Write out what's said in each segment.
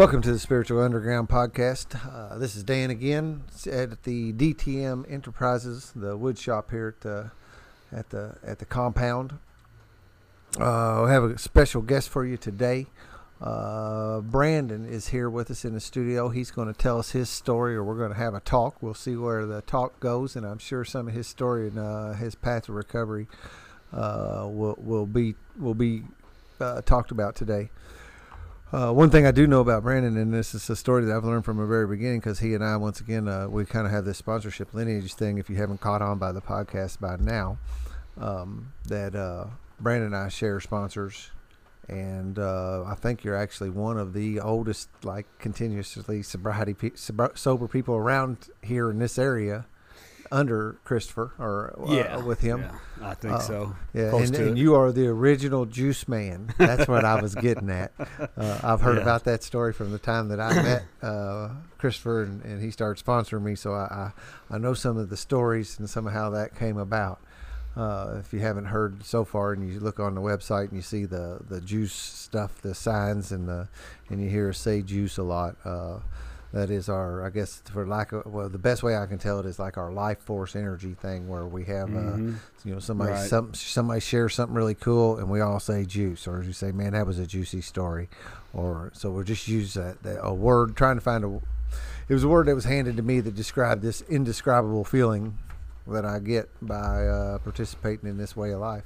Welcome to the Spiritual Underground podcast. Uh, this is Dan again at the DTM Enterprises, the wood shop here at the at the at the compound. Uh, we have a special guest for you today. Uh, Branden is here with us in the studio. He's going to tell us his story, or we're going to have a talk. We'll see where the talk goes, and I'm sure some of his story and uh, his path of recovery uh, will will be will be uh, talked about today. Uh, one thing I do know about Branden, and this is a story that I've learned from the very beginning, because he and I, once again, uh, we kind of have this sponsorship lineage thing. If you haven't caught on by the podcast by now, um, that uh, Branden and I share sponsors, and uh, I think you're actually one of the oldest, like continuously sobriety pe- sober people around here in this area under Christopher or uh, yeah, with him. Yeah, I think uh, so. Yeah, and, and you are the original juice man. That's what I was getting at. Uh, I've heard yeah. about that story from the time that I met uh, Christopher and, and, he started sponsoring me. So I, I, I know some of the stories and some of how that came about. Uh, if you haven't heard so far, and you look on the website and you see the, the juice stuff, the signs, and the and you hear us say juice a lot uh, that is our i guess for lack of well the best way i can tell it is like our life force energy thing where we have uh, mm-hmm. uh, you know somebody right. some, somebody shares something really cool and we all say juice or you say man that was a juicy story. Or so we'll just use that, that a word trying to find a it was a word that was handed to me that described this indescribable feeling that i get by uh, participating in this way of life.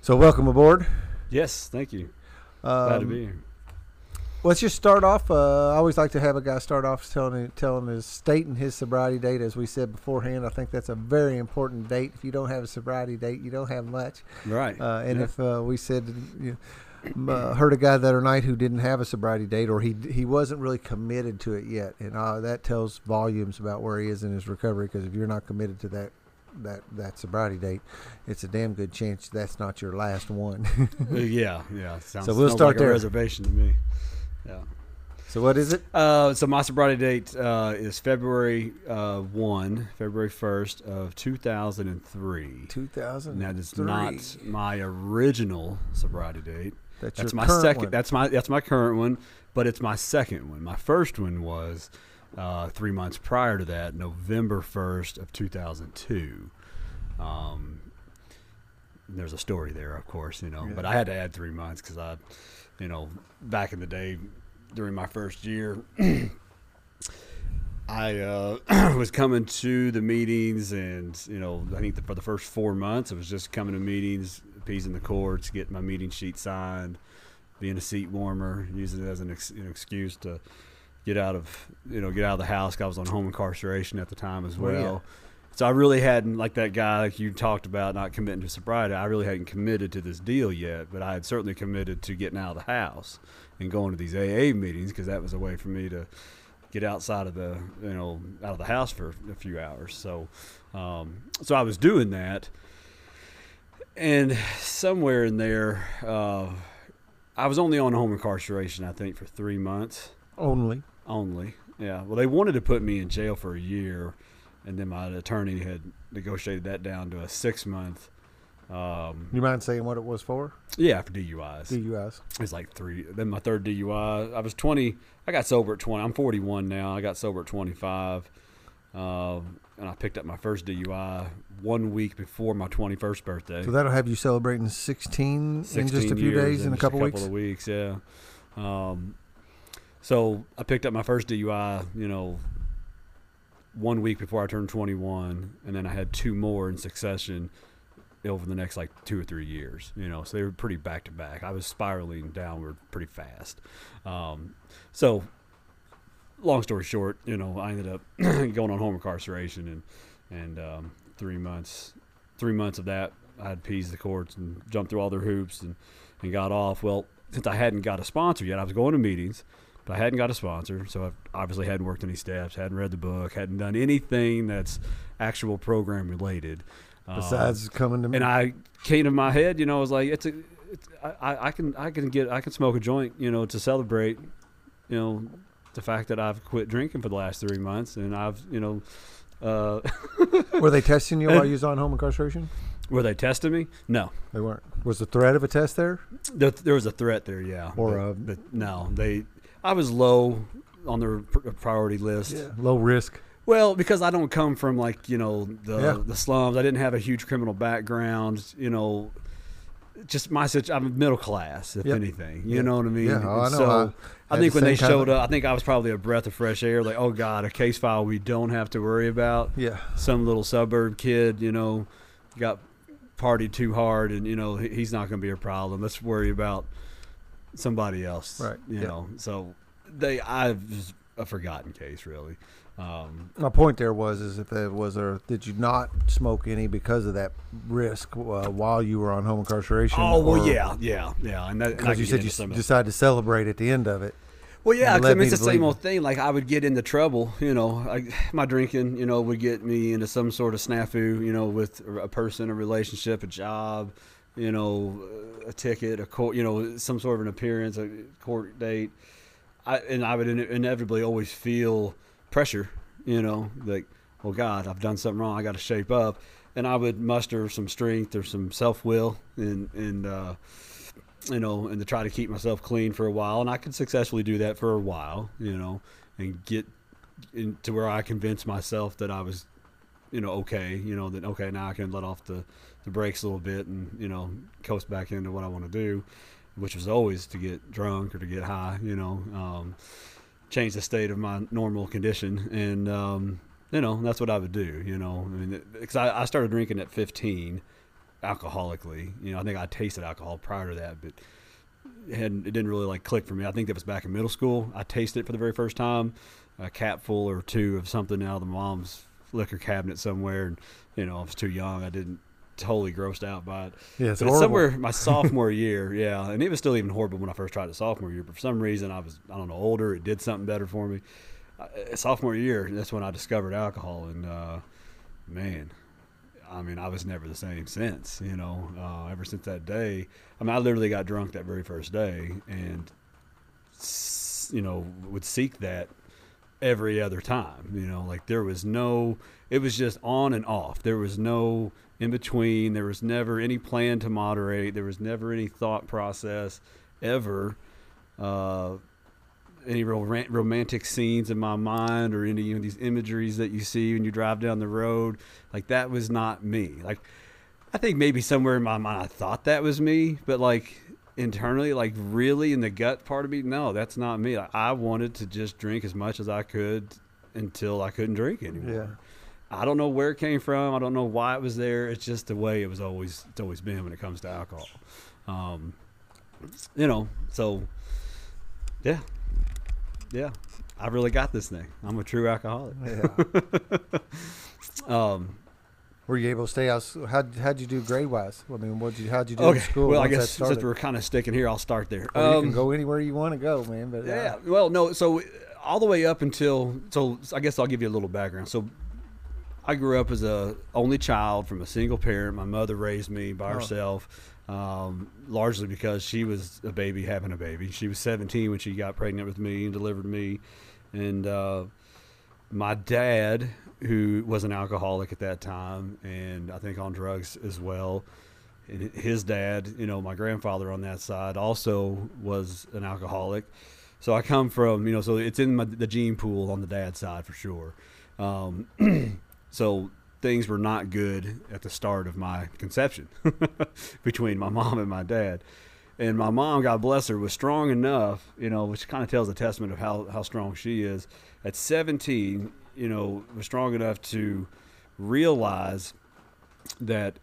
So welcome aboard. Yes thank you. Um, glad to be here Let's just start off. Uh, I always like to have a guy start off telling telling his state and his sobriety date. As we said beforehand, I think that's a very important date. If you don't have a sobriety date, you don't have much. Right. Uh, and yeah. if uh, we said, you know, uh, heard a guy the other night who didn't have a sobriety date, or he he wasn't really committed to it yet, and uh, that tells volumes about where he is in his recovery. Because if you're not committed to that that that sobriety date, it's a damn good chance that's not your last one. Yeah, yeah. Sounds, so we'll start like there. reservation to me. Yeah. So what is it? Uh, so my sobriety date uh, is February uh, one, February first of two thousand and three. Two thousand. That is not my original sobriety date. That's, that's my second. One. That's my that's my current one, but it's my second one. My first one was uh, three months prior to that, November first of two thousand two. Um, there's a story there, of course, you know, yeah. but I had to add three months because I you know, back in the day during my first year, I uh, was coming to the meetings, and you know, I think the, for the first four months, I was just coming to meetings, appeasing the courts, getting my meeting sheet signed, being a seat warmer, using it as an, ex- an excuse to get out of you know get out of the house. I was on home incarceration at the time as well. Oh, yeah. So I really hadn't, like that guy like you talked about, not committing to sobriety. I really hadn't committed to this deal yet, but I had certainly committed to getting out of the house and going to these AA meetings because that was a way for me to get outside of the, you know, out of the house for a few hours. So, um, so I was doing that, and somewhere in there, uh, I was only on home incarceration, I think, for three months. Only. Only. Yeah. Well, they wanted to put me in jail for a year and then my attorney had negotiated that down to a six month. Um, you mind saying what it was for? Yeah, for DUIs. DUIs. It's like three. Then my third DUI. I was twenty. I got sober at twenty. I'm 41 now. I got sober at 25, uh, and I picked up my first DUI one week before my 21st birthday. So that'll have you celebrating 16, 16 in just a few days, in a couple, a couple weeks. of weeks, yeah. Um, so I picked up my first DUI, you know, one week before I turned 21, and then I had two more in succession over the next like two or three years. You know, so they were pretty back to back. I was spiraling downward pretty fast. Um, so, long story short, you know, I ended up going on home incarceration, and and um, three months, three months of that, I had appeased the courts and jumped through all their hoops and and got off. Well, since I hadn't got a sponsor yet, I was going to meetings but I hadn't got a sponsor, so I obviously hadn't worked any steps, hadn't read the book, hadn't done anything that's actual program related. Besides coming to me, and I came to my head, you know, I was like, it's a, it's, I, I can, I can get, I can smoke a joint, you know, to celebrate, you know, the fact that I've quit drinking for the last three months, and I've, you know, uh, were they testing you while you was on home incarceration? Were they testing me? No, they weren't. Was the threat of a test there? There, there was a threat there, yeah. Or but, but no, they I was low on their uh, priority list. Yeah. Low risk. Well, because I don't come from like you know the Yeah. the slums. I didn't have a huge criminal background. You know, just my situation. I'm middle class, if Yep. anything. You Yeah. know what I mean? Yeah, oh, I know. So I I, think the when they showed up, I think I was probably a breath of fresh air. Like, oh god, a case file we don't have to worry about. Yeah. Some little suburb kid, you know, got partied too hard, and you know he's not going to be a problem. Let's worry about somebody else. Right, You yeah. know. So they, I've just a forgotten case really. Um, My point there was is if there was a did you not smoke any because of that risk uh, while you were on home incarceration? Oh well, or- yeah, yeah, yeah, and that and I Because you said you into some of that. decided to celebrate at the end of it. Well, yeah, and 'cause I mean, it's the same old thing. Like I would get into trouble, you know, I, my drinking, you know, would get me into some sort of snafu, you know, with a person, a relationship, a job, you know, a ticket, a court, you know, some sort of an appearance, a court date. I and I would ine- inevitably always feel pressure, you know, like, well, God, I've done something wrong. I got to shape up, and I would muster some strength or some self will, and and. uh you know, and to try to keep myself clean for a while, and I could successfully do that for a while, you know, and get into where I convinced myself that I was, you know, okay, you know, that okay, now I can let off the the brakes a little bit and you know coast back into what I want to do, which was always to get drunk or to get high, you know, um, change the state of my normal condition, and um, you know that's what I would do, you know, I mean, because I, I started drinking at 15 alcoholically. You know, I think I tasted alcohol prior to that, but it, hadn't, it didn't really like click for me. I think that was back in middle school. I tasted it for the very first time, a capful or two of something out of the mom's liquor cabinet somewhere, and you know, I was too young. I didn't totally grossed out by it. Yeah, it's but it's horrible. somewhere my sophomore year, yeah, and it was still even horrible when I first tried it sophomore year. But for some reason, I was I don't know older. It did something better for me. Uh, sophomore year, that's when I discovered alcohol, and uh, man, I mean, I was never the same since. You know, uh, ever since that day. I mean, I literally got drunk that very first day, and you know, would seek that every other time. You know, like there was no, it was just on and off. There was no in between. There was never any plan to moderate. There was never any thought process ever. Uh, any real romantic scenes in my mind or any you know, these imageries that you see when you drive down the road like that was not me like i think maybe somewhere in my mind i thought that was me but like internally like really in the gut part of me no that's not me like, i wanted to just drink as much as i could until i couldn't drink anymore Yeah. I don't know where it came from i don't know why it was there it's just the way it was always it's always been when it comes to alcohol um, you know so yeah yeah i really got this thing i'm a true alcoholic Yeah. um, Were you able to stay out? How how'd you do grade wise? I mean, what you how'd you do okay in school? well i guess since we're kind of sticking here i'll start there Or you Um, can go anywhere you want to go, man. But uh, Yeah. Well, no. So all the way up until so I guess I'll give you a little background. So I grew up as a only child from a single parent. My mother raised me by Oh. herself, um, largely because she was a baby having a baby. She was 17 when she got pregnant with me and delivered me, and uh, my dad, who was an alcoholic at that time, and I think on drugs as well. And his dad, you know, my grandfather on that side also was an alcoholic. So I come from, you know, so it's in my, the gene pool on the dad side for sure. Um, so things were not good at the start of my conception between my mom and my dad. And my mom, God bless her, was strong enough, you know, which kind of tells a testament of how, how strong she is. At 17, you know, was strong enough to realize that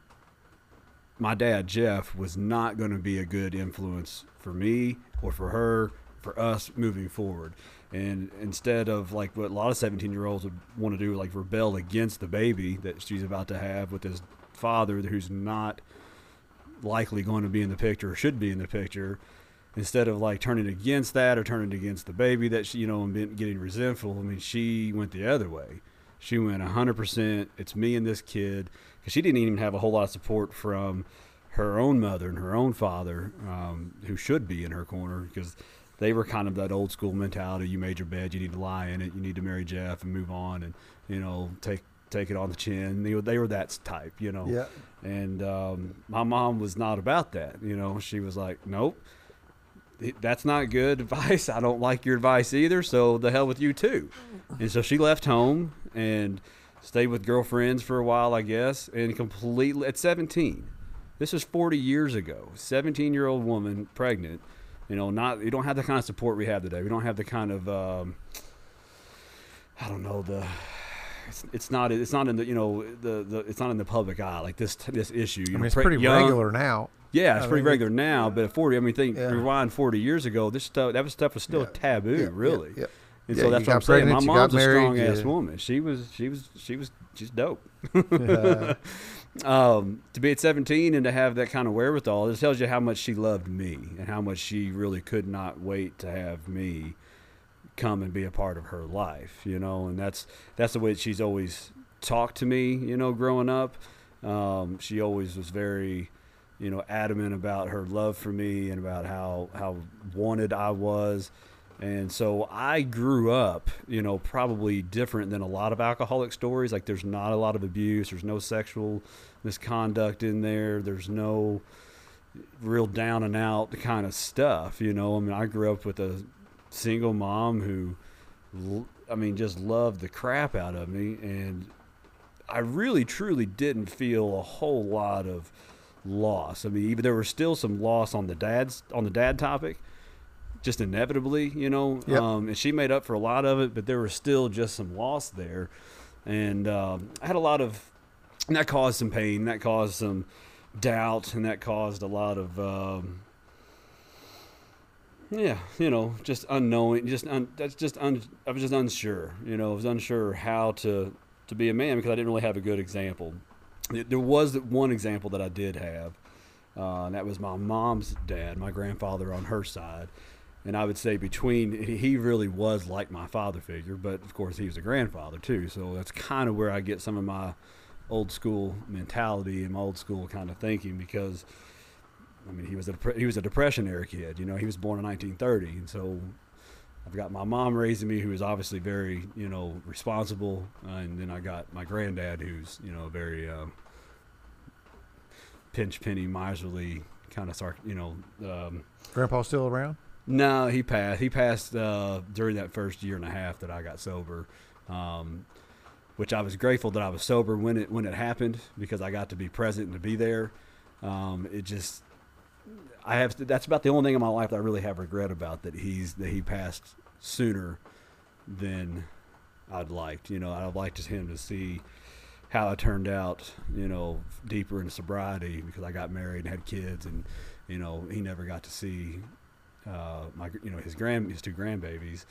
my dad Jeff was not going to be a good influence for me or for her, for us moving forward. And instead of like what a lot of 17 year olds would want to do, like rebel against the baby that she's about to have with this father who's not likely going to be in the picture or should be in the picture, instead of like turning against that or turning against the baby that she, you know, and getting resentful, I mean, she went the other way. She went 100%, it's me and this kid, because she didn't even have a whole lot of support from her own mother and her own father, um, who should be in her corner, because they were kind of that old school mentality. You made your bed, you need to lie in it, you need to marry Jeff and move on, and you know take take it on the chin. They, were- they were that type, you know. yeah, And um, my mom was not about that. You know, she was like, nope, that's not good advice. I don't like your advice either. So the hell with you too. And so she left home and stayed with girlfriends for a while, I guess, and completely at 17. This was 40 years ago. 17 year old woman pregnant. You know, not you don't have the kind of support we have today. We don't have the kind of um, I don't know the it's, it's not it's not in the you know the, the it's not in the public eye like this this issue. You I mean, know, it's pre- pretty young- regular now. Yeah, it's I pretty mean, regular now, but at 40, I mean, think Yeah. rewind 40 years ago, this stuff that was stuff was still Yeah. taboo, Yeah, really. yeah, yeah. And so that's what I'm saying. My mom's a strong ass woman. She was she was she was she's dope. Um, to be at 17 and to have that kind of wherewithal, it tells you how much she loved me and how much she really could not wait to have me come and be a part of her life, you know, and that's that's the way she's always talked to me, you know, growing up. Um, she always was very, you know, adamant about her love for me and about how how wanted I was. And so I grew up, you know, probably different than a lot of alcoholic stories. Like there's not a lot of abuse, there's no sexual misconduct in there, there's no real down and out kind of stuff, you know. I mean, I grew up with a single mom who I mean just loved the crap out of me and I really truly didn't feel a whole lot of loss. I mean, even there was still some loss on the dad's on the dad topic, just inevitably, you know. Yep. Um, and she made up for a lot of it, but there was still just some loss there, and um, I had a lot of, and that caused some pain. That caused some doubt, and that caused a lot of. Um, yeah, you know, just unknowing, just un, that's just un, I was just unsure. You know, I was unsure how to to be a man because I didn't really have a good example. There there was one example that I did have, uh, and that was my mom's dad, my grandfather on her side. And I would say between he- really was like my father figure, but of course he was a grandfather too. So that's kind of where I get some of my old school mentality and my old school kind of thinking because I mean he was a he was a depression era kid. You know, he was born in 1930, and so I've got my mom raising me, who is obviously very, you know, responsible, uh, and then I got my granddad, who's, you know, very um, pinch penny, miserly kind of, sarc- you know. Um, Grandpa still around? No, he passed. He passed uh, during that first year and a half that I got sober, um, which I was grateful that I was sober when it when it happened because I got to be present and to be there. Um, it just I have that's about the only thing in my life that I really have regret about that he's that he passed sooner than I'd liked. You know, I'd liked him to see how I turned out. You know, deeper in sobriety because I got married and had kids, and you know he never got to see uh, my you know his grand his two grandbabies,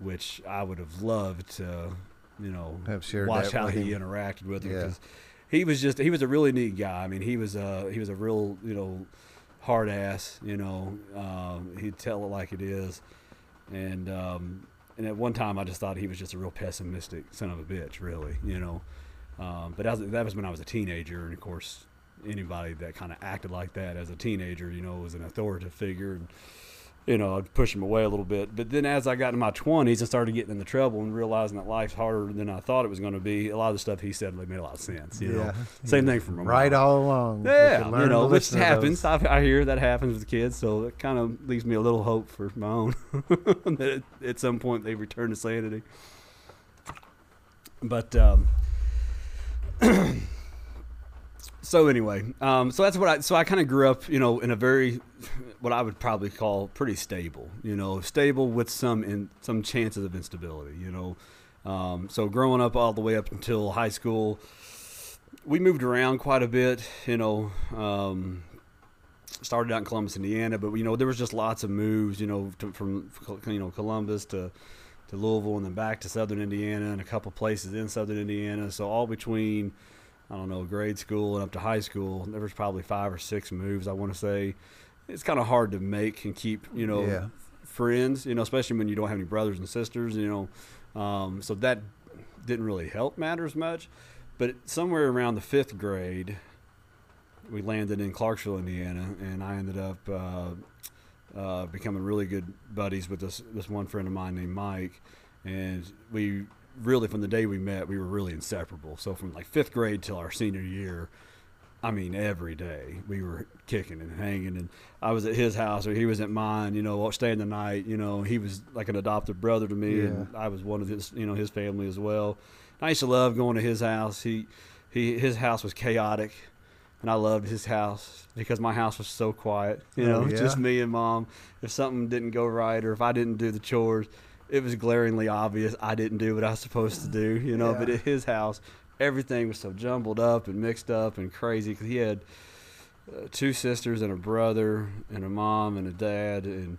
which I would have loved to you know Have shared watch how he interacted with him Yeah. he was just he was a really neat guy. I mean, he was a he was a real you know hard ass. You know, um, he'd tell it like it is, and um, and at one time I just thought he was just a real pessimistic son of a bitch. Really, you know. Um, but that was, that was when I was a teenager, and of course, anybody that kind of acted like that as a teenager, you know, was an authoritative figure, and you know, I'd push him away a little bit. But then as I got in my twenties and started getting into trouble and realizing that life's harder than I thought it was going to be, a lot of the stuff he said made a lot of sense. You know, same thing from my Right mom. all along. Yeah, you know, which happens. I, I hear that happens with kids, so it kind of leaves me a little hope for my own that at, at some point they return to sanity. But um, so anyway, um, so that's what I. So I kind of grew up, you know, in a very what I would probably call pretty stable. You know, stable with some in some chances of instability. You know, um, so growing up all the way up until high school we moved around quite a bit, you know. Um, started out in Columbus, Indiana, but you know there was just lots of moves, you know, to, from you know Columbus to to Louisville and then back to Southern Indiana and a couple places in Southern Indiana. So all between I don't know grade school and up to high school, there was probably five or six moves. I want to say it's kind of hard to make and keep, you know, Yeah. friends, you know, especially when you don't have any brothers and sisters, you know. Um, so that didn't really help matters much. But somewhere around the fifth grade, we landed in Clarksville, Indiana, and I ended up uh, uh, becoming really good buddies with this this one friend of mine named Mike, and we really from the day we met we were really inseparable. So from like fifth grade till our senior year, I mean, every day we were kicking and hanging, and I was at his house or he was at mine. You know, staying the night. You know, he was like an adopted brother to me, and I was one of his. You know, his family as well. I used to love going to his house. He, he, his house was chaotic, and I loved his house because my house was so quiet. You oh, know, Oh, yeah? just me and mom. If something didn't go right, or if I didn't do the chores, it was glaringly obvious I didn't do what I was supposed to do. You know, but at his house, everything was so jumbled up and mixed up and crazy because he had uh, two sisters and a brother and a mom and a dad and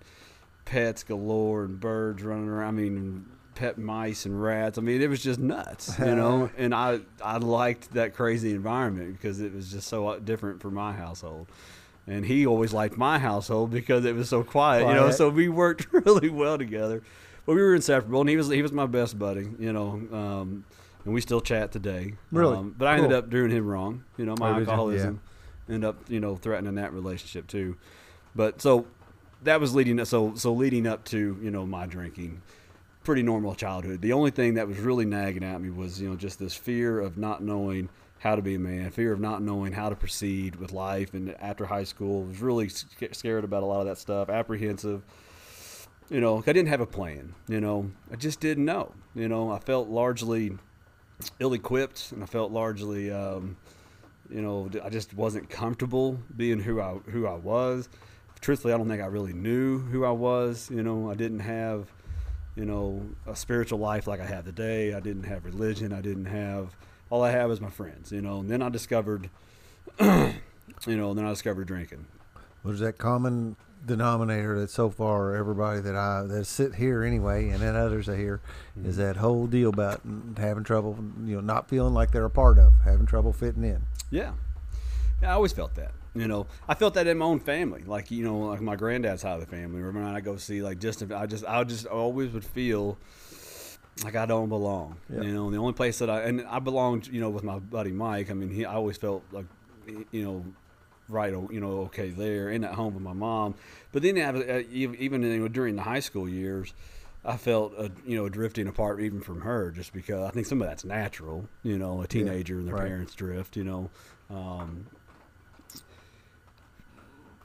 pets galore and birds running around. I mean, pet mice and rats. I mean, it was just nuts, you know. and I I liked that crazy environment because it was just so uh, different for my household. And he always liked my household because it was so quiet, you know. So we worked really well together. But we were inseparable, and he was he was my best buddy, you know. Um, and we still chat today. Really? Um, but I ended up doing him wrong, you know. My Oh, alcoholism ended up, you know, threatening that relationship too. But so that was leading up. So so leading up to you know my drinking, pretty normal childhood. The only thing that was really nagging at me was you know just this fear of not knowing how to be a man, fear of not knowing how to proceed with life. And after high school, was really scared about a lot of that stuff, apprehensive. You know, I didn't have a plan. You know, I just didn't know. You know, I felt largely ill-equipped, and I felt largely, um, you know, I just wasn't comfortable being who I who I was. Truthfully, I don't think I really knew who I was. You know, I didn't have, you know, a spiritual life like I have today. I didn't have religion. I didn't have. All I had was my friends. You know, and then I discovered, you know, and then I discovered drinking. What is that common denominator that so far everybody that I that sit here anyway, and then others are here, is mm-hmm. that whole deal about having trouble, you know, not feeling like they're a part of, having trouble fitting in. Yeah. Yeah, I always felt that. You know, I felt that in my own family. Like, you know, like my granddad's side of the family. Remember when I go see like just I just I just always would feel like I don't belong. Yeah. You know, the only place that I and I belonged, you know, with my buddy Mike. I mean, he I always felt like you know right you know okay there and at home with my mom but then uh, even you know, during the high school years I felt uh, you know drifting apart even from her just because I think some of that's natural you know a teenager and their right. parents drift you know um,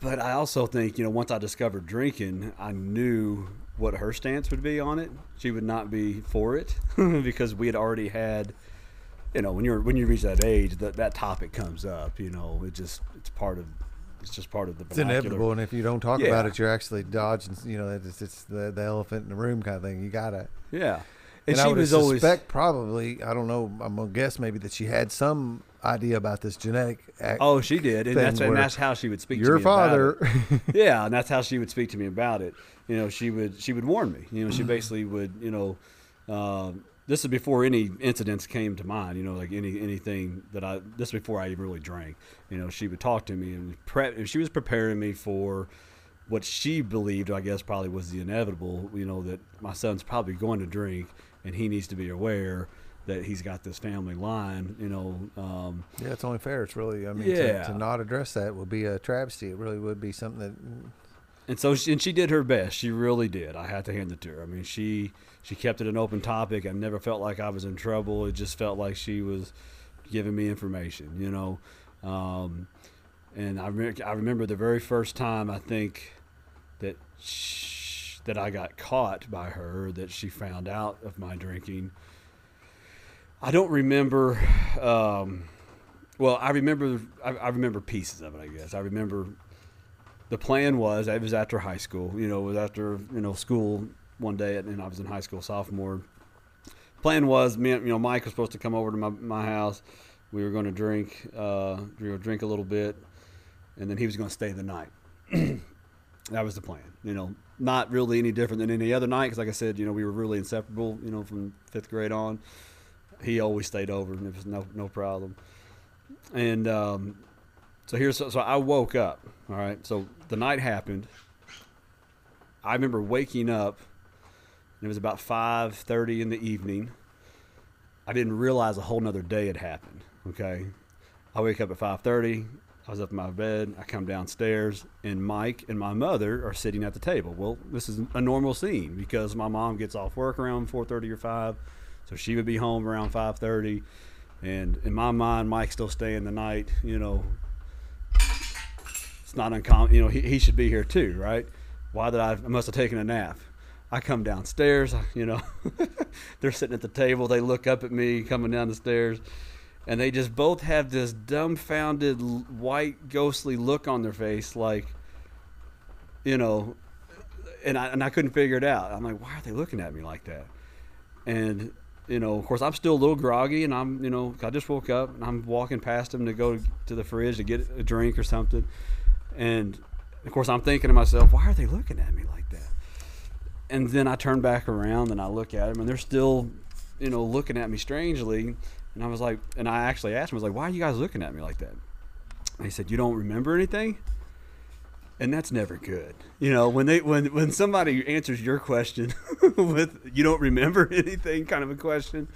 but I also think you know once I discovered drinking I knew what her stance would be on it she would not be for it because we had already had you know when you're when you reach that age that that topic comes up you know it just it's part of it's just part of the It's inevitable, and if you don't talk Yeah. about it, you're actually dodging. You know, it's, it's the, the elephant in the room kind of thing. You gotta. yeah And, and, I she would was always suspect probably. I don't know. I'm gonna guess maybe that she had some idea about this genetic. Act. oh she did and that's and that's how she would speak to your me about it. father. yeah, and that's how she would speak to me about it. You know, she would she would warn me. You know, she basically would you know, um, this is before any incidents came to mind. You know, like any anything that I this is before I even really drank. You know, she would talk to me and prep. and She was preparing me for what she believed, I guess, probably was the inevitable. You know, that my son's probably going to drink, and he needs to be aware that he's got this family line. You know. Um, yeah, it's only fair. It's really. I mean, Yeah. to, to not address that would be a travesty. It really would be something that. And so, she, and she did her best. She really did. I had to hand it to her. I mean, she she kept it an open topic. I never felt like I was in trouble. It just felt like she was giving me information, you know. Um, and I re- I remember the very first time I think that sh- that I got caught by her that she found out of my drinking. I don't remember. Um, well, I remember. I, I remember pieces of it. I guess I remember the plan was it was after high school. You know, it was after you know school one day, and I was in high school sophomore. Plan was me, you know, Mike was supposed to come over to my, my house. We were going to drink, uh, we drink a little bit, and then he was going to stay the night. that was the plan. You know, not really any different than any other night because, like I said, you know, we were really inseparable. You know, from fifth grade on, he always stayed over, and it was no no problem. And um, so here's so I woke up. All right. So the night happened. I remember waking up. And it was about five thirty in the evening. I didn't realize a whole nother day had happened. Okay. I wake up at five thirty. I was up in my bed. I come downstairs, and Mike and my mother are sitting at the table. Well, this is a normal scene because my mom gets off work around four thirty or five, so she would be home around five thirty. And in my mind, Mike's still staying the night, you know, it's not uncommon. You know, he, he should be here too, right? Why did I? I must have taken a nap. I come downstairs. You know, they're sitting at the table. They look up at me coming down the stairs, and they just both have this dumbfounded, white, ghostly look on their face, like, you know, and I and I couldn't figure it out. I'm like, why are they looking at me like that? And you know, of course, I'm still a little groggy, and I'm, you know, I just woke up, and I'm walking past them to go to the fridge to get a drink or something, and of course, I'm thinking to myself, why are they looking at me like? And then I turn back around and I look at them, and they're still, you know, looking at me strangely. And I was like, and I actually asked them, I was like, why are you guys looking at me like that? And he said, you don't remember anything? and that's never good. You know, when they when when somebody answers your question with you don't remember anything kind of a question,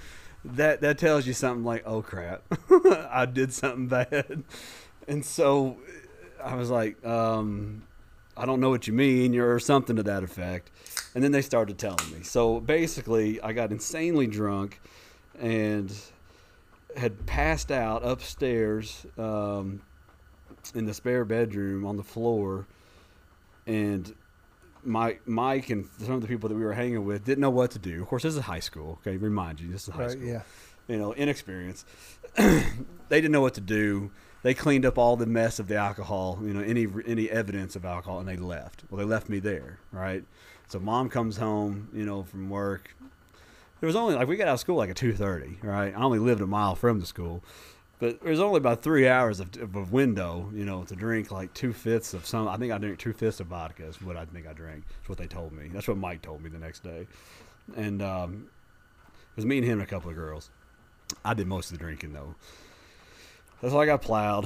that that tells you something like, "Oh crap. I did something bad." And so I was like, um, I don't know what you mean, or something to that effect. And then they started telling me. So basically, I got insanely drunk and had passed out upstairs um, in the spare bedroom on the floor, and my Mike and some of the people that we were hanging with didn't know what to do. Of course, this is high school. Okay, remind you, this is high Right, school. yeah. You know, inexperience. they didn't know what to do. They cleaned up all the mess of the alcohol. You know, any any evidence of alcohol, and they left. Well, they left me there, right? So mom comes home, you know, from work. There was only like we got out of school like at two thirty, right? I only lived a mile from the school, but there was only about three hours of, of window, you know, to drink like two fifths of some. I think I drank two fifths of vodka is what I think I drank. That's what they told me. That's what Mike told me the next day, and um, it was me and him and a couple of girls. I did most of the drinking though. That's all I got plowed.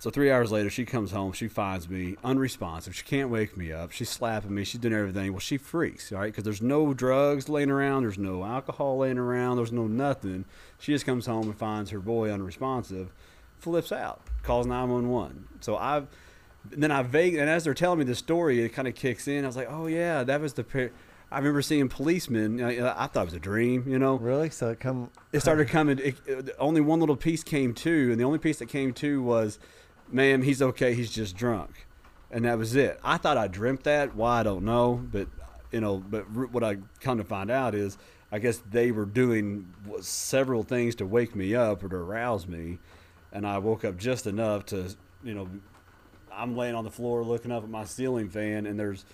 So three hours later, she comes home. She finds me unresponsive. She can't wake me up. She's slapping me. She's doing everything. Well, she freaks, all right? Because there's no drugs laying around. There's no alcohol laying around. There's no nothing. She just comes home and finds her boy unresponsive, flips out, calls 911. So I've, then I vague, and as they're telling me the story, it kind of kicks in. I was like, oh yeah, that was the. Par- I remember seeing policemen. I, I thought it was a dream, you know Really? So it come. it started coming. It, it- only one little piece came to, and the only piece that came to was, "Ma'am, he's okay. He's just drunk," and that was it. I thought I dreamt that. Why I don't know, but you know, but r- what I come to find out is, I guess they were doing was several things to wake me up or to arouse me, and I woke up just enough to, you know, I'm laying on the floor looking up at my ceiling fan, and there's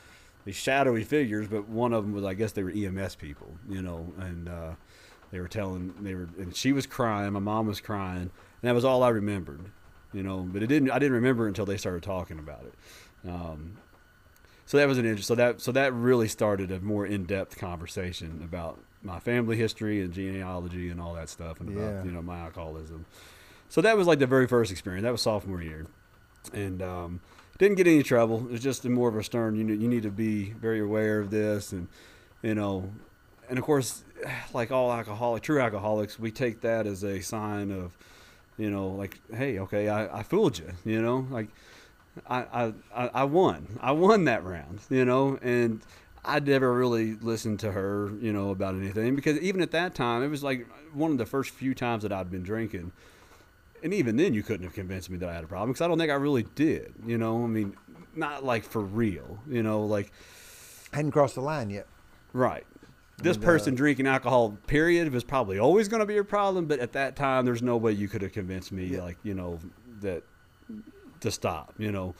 these shadowy figures, but one of them was, I guess, they were EMS people, you know, and uh, they were telling, they were, and she was crying, my mom was crying, and that was all I remembered, you know. But it didn't, I didn't remember until they started talking about it. Um, so that was an interest. So that, so that really started a more in-depth conversation about my family history and genealogy and all that stuff, and Yeah. about you know my alcoholism. So that was like the very first experience. That was sophomore year, and um, didn't get any trouble. It was just more of a stern. You you need to be very aware of this, and you know, and of course, like all alcoholic, true alcoholics, we take that as a sign of, you know, like, hey, okay, I, I fooled you. You know, like, I I I won. I won that round. You know, and. I never really listened to her, you know, about anything because even at that time, it was like one of the first few times that I'd been drinking and even then you couldn't have convinced me that I had a problem because I don't think I really did. You know, I mean, not like for real. You know, like I Hadn't crossed the line yet. right. This And, uh, person drinking alcohol, period, was probably always going to be a problem. But at that time, there's no way you could have convinced me, Yeah. like you know, that to stop. You know,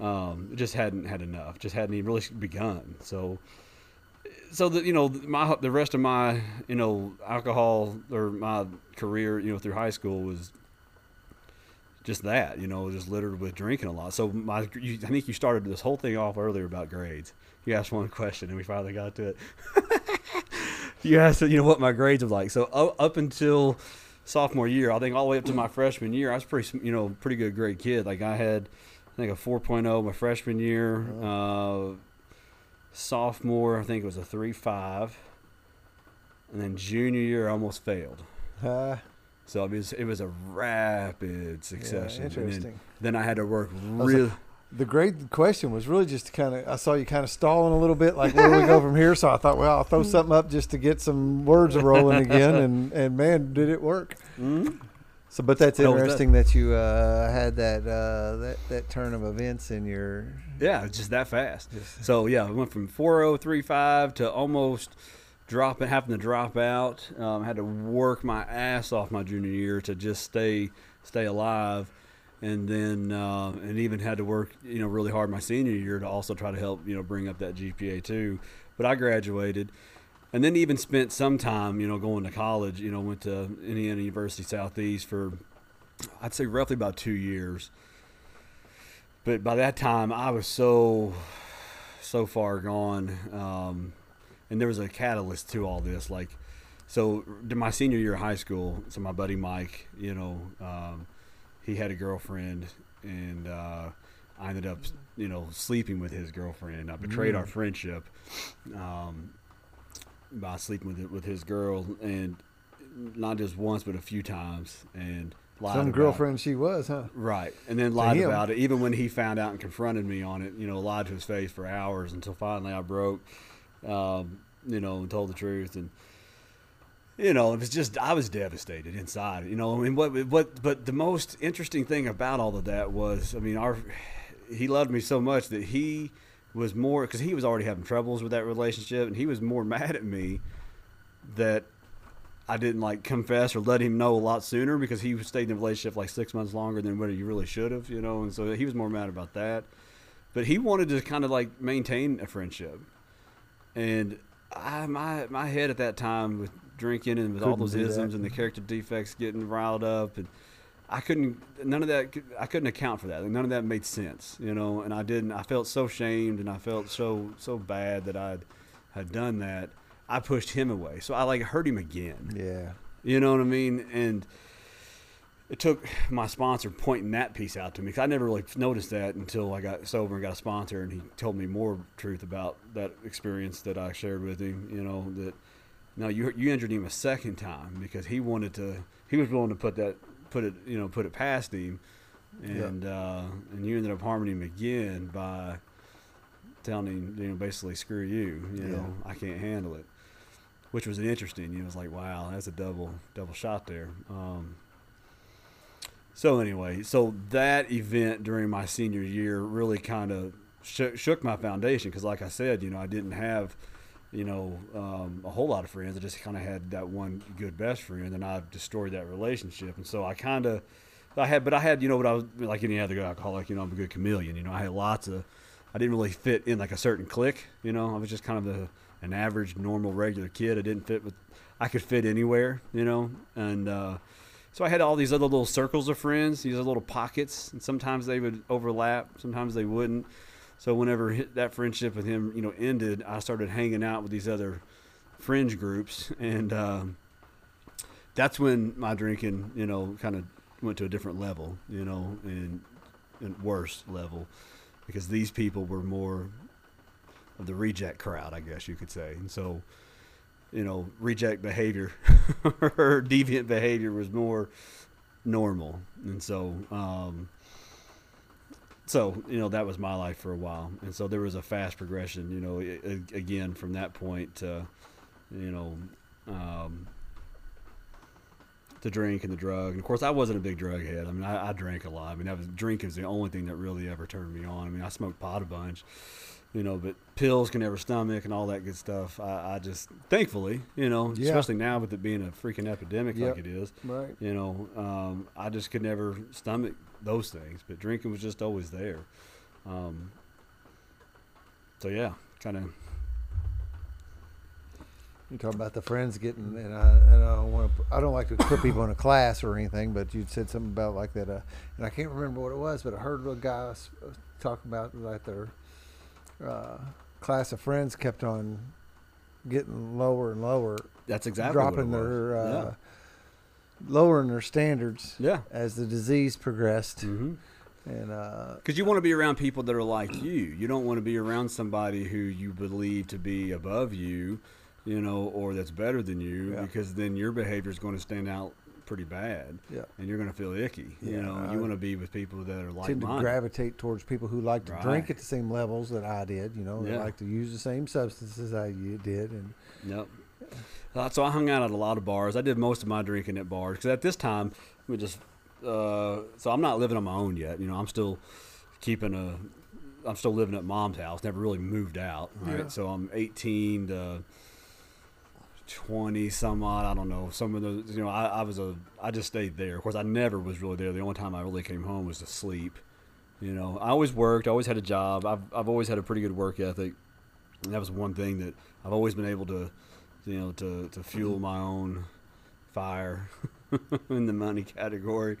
um, just hadn't had enough. Just hadn't even really begun. So, so that you know, my the rest of my you know alcohol or my career, you know, through high school was just that, you know, just littered with drinking a lot. So my, you, I think you started this whole thing off earlier about grades. You asked one question, and we finally got to it. you asked, you know, what my grades were like. So up until sophomore year, I think all the way up to my freshman year, I was pretty, you know, pretty good grade kid. Like I had, I think a 4.0 my freshman year. Uh, sophomore, I think it was a 3.5, and then junior year, I almost failed. Uh, So it was it was a rapid yeah, succession. And then- interesting. then I had to work was real. The great question was really just kind of. I saw you kind of stalling a little bit, like where do we go from here? So I thought, well, I'll throw something up just to get some words rolling again. And and man, did it work? Mhm. So, but that's That was that. interesting that you uh, had that uh, that that turn of events in your. Yeah, just that fast. Just, So yeah, we went from 4035 to almost dropping, having to drop out. Um, had to work my ass off my junior year to just stay stay alive, and then uh, and even had to work you know really hard my senior year to also try to help you know bring up that GPA too. But I graduated. And then even spent some time, you know, going to college. You know, went to Indiana University Southeast for, I'd say, roughly about two years. But by that time, I was so so far gone. Um, and there was a catalyst to all this. Like, so my senior year of high school, so my buddy Mike, you know, um, he had a girlfriend, and uh, I ended up, you know, sleeping with his girlfriend. I betrayed our Mm. friendship um, by sleeping with with his girl, and not just once, but a few times, and lied some girlfriend she was, huh? Right, and then lied about it. Even when he found out and confronted me on it, you know, lied to his face for hours until finally I broke, um, you know, and told the truth. And you know, it was just I was devastated inside. You know, I mean, what, what, but the most interesting thing about all of that was, I mean, our he loved me so much that he was more because he was already having troubles with that relationship, and he was more mad at me that I didn't like confess or let him know a lot sooner because he stayed in the relationship like six months longer than what he really should have, you know, and so he was more mad about that. But he wanted to kind of like maintain a friendship, and I my my head at that time with drinking and with all Couldn't those do that. isms and the character defects getting riled up and. I couldn't. None of that. I couldn't account for that. Like, none of that made sense, you know. And I didn't. I felt so shamed, and I felt so so bad that I had done that. I pushed him away, so I like hurt him again. Yeah. You know what I mean? And it took my sponsor pointing that piece out to me because I never really noticed that until I got sober and got a sponsor, and he told me more truth about that experience that I shared with him. You know that no, you you injured him a second time because he wanted to. He was willing to put that put it you know put it past him, Yeah. and uh, and you ended up harming him again by telling him you know basically screw you. You Yeah. know I can't handle it which was interesting. You know, it was like, wow, that's a double double shot there. Um, so anyway, so that event during my senior year really kind of shook, shook my foundation because, like I said, you know, I didn't have, you know, um, a whole lot of friends. I just kind of had that one good best friend, and then I destroyed that relationship. And so I kind of, I had, but I had, you know, what I was like any other alcoholic. You know, I'm a good chameleon. You know, I had lots of. I didn't really fit in like a certain clique. You know, I was just kind of a, an average, normal, regular kid. I didn't fit with. I could fit anywhere. You know, and. uh so I had all these other little circles of friends, these little pockets, and sometimes they would overlap, sometimes they wouldn't. So whenever that friendship with him, you know, ended, I started hanging out with these other fringe groups, and um, that's when my drinking, you know, kind of went to a different level, you know, and, and worse level, because these people were more of the reject crowd, I guess you could say, and so you know, reject behavior or deviant behavior was more normal. And so, um, so, you know, that was my life for a while. And so there was a fast progression, you know, again, from that point to, you know, um, the drink and the drug. And of course, I wasn't a big drug head. I mean, I, I drank a lot. I mean, that was drinking is the only thing that really ever turned me on. I mean, I smoked pot a bunch, you know, but pills can never stomach and all that good stuff. I, I just, thankfully, you know, Yeah. especially now with it being a freaking epidemic Yep. like it is, Right. you know, um, I just could never stomach those things. But drinking was just always there. Um, so yeah, kind of. You talk about the friends getting, and I, and I don't want to, I don't like to put people in a class or anything, but you said something about like that, uh, and I can't remember what it was, but I heard a guy uh, talk about like their uh, class of friends kept on getting lower and lower, That's exactly dropping what it was. their, uh, lowering their standards yeah. as the disease progressed, Yeah. hmm and uh, Because you want to be around people that are like you. You don't want to be around somebody who you believe to be above you, you know, or that's better than you, Yeah. because then your behavior is going to stand out pretty bad, yeah, and you're going to feel icky. Yeah, you know, I you want to be with people that are like tend to gravitate towards people who like to Right. drink at the same levels that I did. You know, they like to use the same substances I did, and Yep. Uh, so I hung out at a lot of bars. I did most of my drinking at bars because at this time, we just. Uh, so I'm not living on my own yet. You know, I'm still keeping a. I'm still living at mom's house. Never really moved out. Right. Yeah. So I'm 18 to 20 some odd. I don't know. Some of those. You know, I, I was a. I just stayed there. Of course, I never was really there. The only time I really came home was to sleep. You know, I always worked. I always had a job. I've I've always had a pretty good work ethic. And that was one thing that I've always been able to, you know, to, to fuel my own fire in the money category.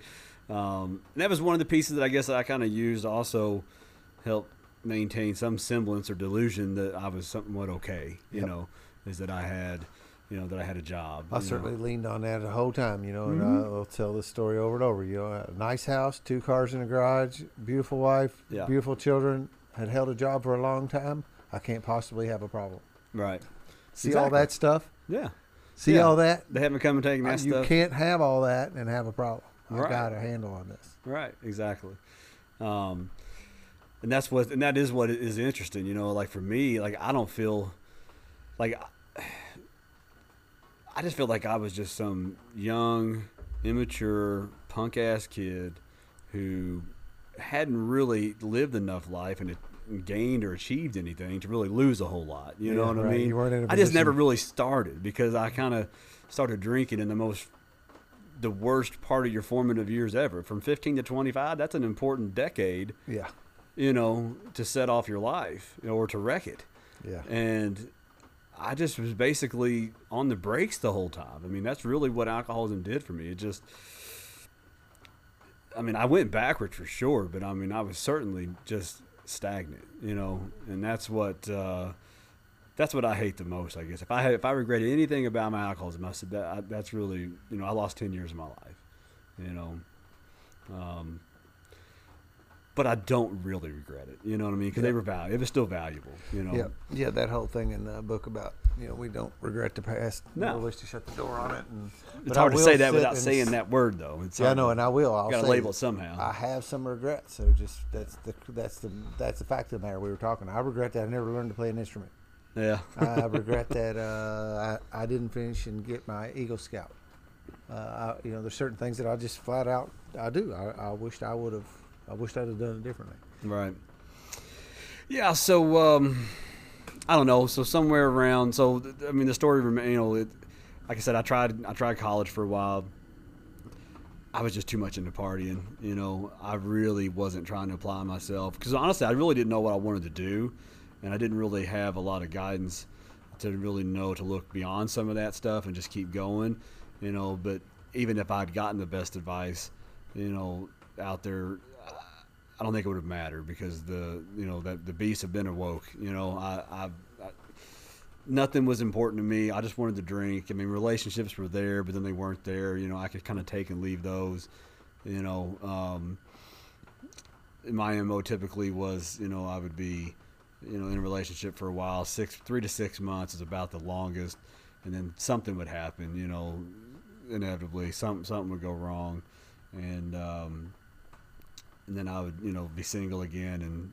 Um, and that was one of the pieces that I guess that I kind of used also help maintain some semblance or delusion that I was somewhat okay. You Yep. know, is that I had, you know, that I had a job. I you know. certainly leaned on that the whole time, you know, and Mhm. I'll tell this story over and over. You know, a nice house, two cars in the garage, beautiful wife, Yeah. beautiful children, had held a job for a long time. I can't possibly have a problem. right. See all that stuff? Yeah. See Yeah. all that? They haven't come and taken that you stuff. You can't have all that and have a problem. I Right. got a handle on this. Right, exactly. Um, and that's what, and that is what is interesting. You know, like for me, like I don't feel like I just feel like I was just some young, immature, punk ass kid who hadn't really lived enough life and, gained or achieved anything to really lose a whole lot. You know Yeah, what I mean? You weren't in I just never really started because I kind of started drinking in the most the worst part of your formative years ever. From 15 to 25, that's an important decade, Yeah. you know, to set off your life or to wreck it. Yeah. And I just was basically on the brakes the whole time. I mean, that's really what alcoholism did for me. It just, I mean, I went backwards for sure, but I mean, I was certainly just stagnant, you know, and that's what, uh, that's what I hate the most, I guess. If I had, if I regretted anything about my alcoholism, I said that I, that's really, you know, I lost 10 years of my life, you know. Um, but I don't really regret it, you know what I mean? Because they were valuable. It was still valuable, you know. Yeah, yeah, that whole thing in the book about you know we don't regret the past. No. we wish to shut the door on it. And, It's hard to say that without saying that word, though. It's Yeah, I know, and I will. I'll gotta say label it somehow. I have some regrets. So just that's the that's the that's the fact of the matter. We were talking. I regret that I never learned to play an instrument. yeah. I regret that uh, I I didn't finish and get my Eagle Scout. Uh, I, you know, there's certain things that I just flat out I do. I, I wished I would have. I wish I'd have done it differently. Right. Yeah. So um, I don't know. So somewhere around. So I mean, the story. You know, it, like I said, I tried. I tried college for a while. I was just too much into partying. You know, I really wasn't trying to apply myself because honestly, I really didn't know what I wanted to do, and I didn't really have a lot of guidance to really know to look beyond some of that stuff and just keep going. You know, but even if I'd gotten the best advice, you know, out there, I don't think it would have mattered because the you know that the beasts have been awoke. You know, I, I, I nothing was important to me. I just wanted to drink. I mean, relationships were there, but then they weren't there. You know, I could kind of take and leave those. You know, um, my mo typically was you know I would be you know in a relationship for a while. Six, three to six months is about the longest, and then something would happen. You know, inevitably, something something would go wrong, and. Um, and then I would, you know, be single again, and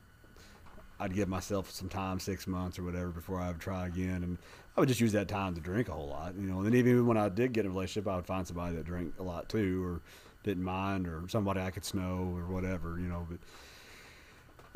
I'd give myself some time, six months or whatever, before I would try again, and I would just use that time to drink a whole lot, you know. And then even when I did get in a relationship, I would find somebody that drank a lot too, or didn't mind, or somebody I could snow or whatever, you know. But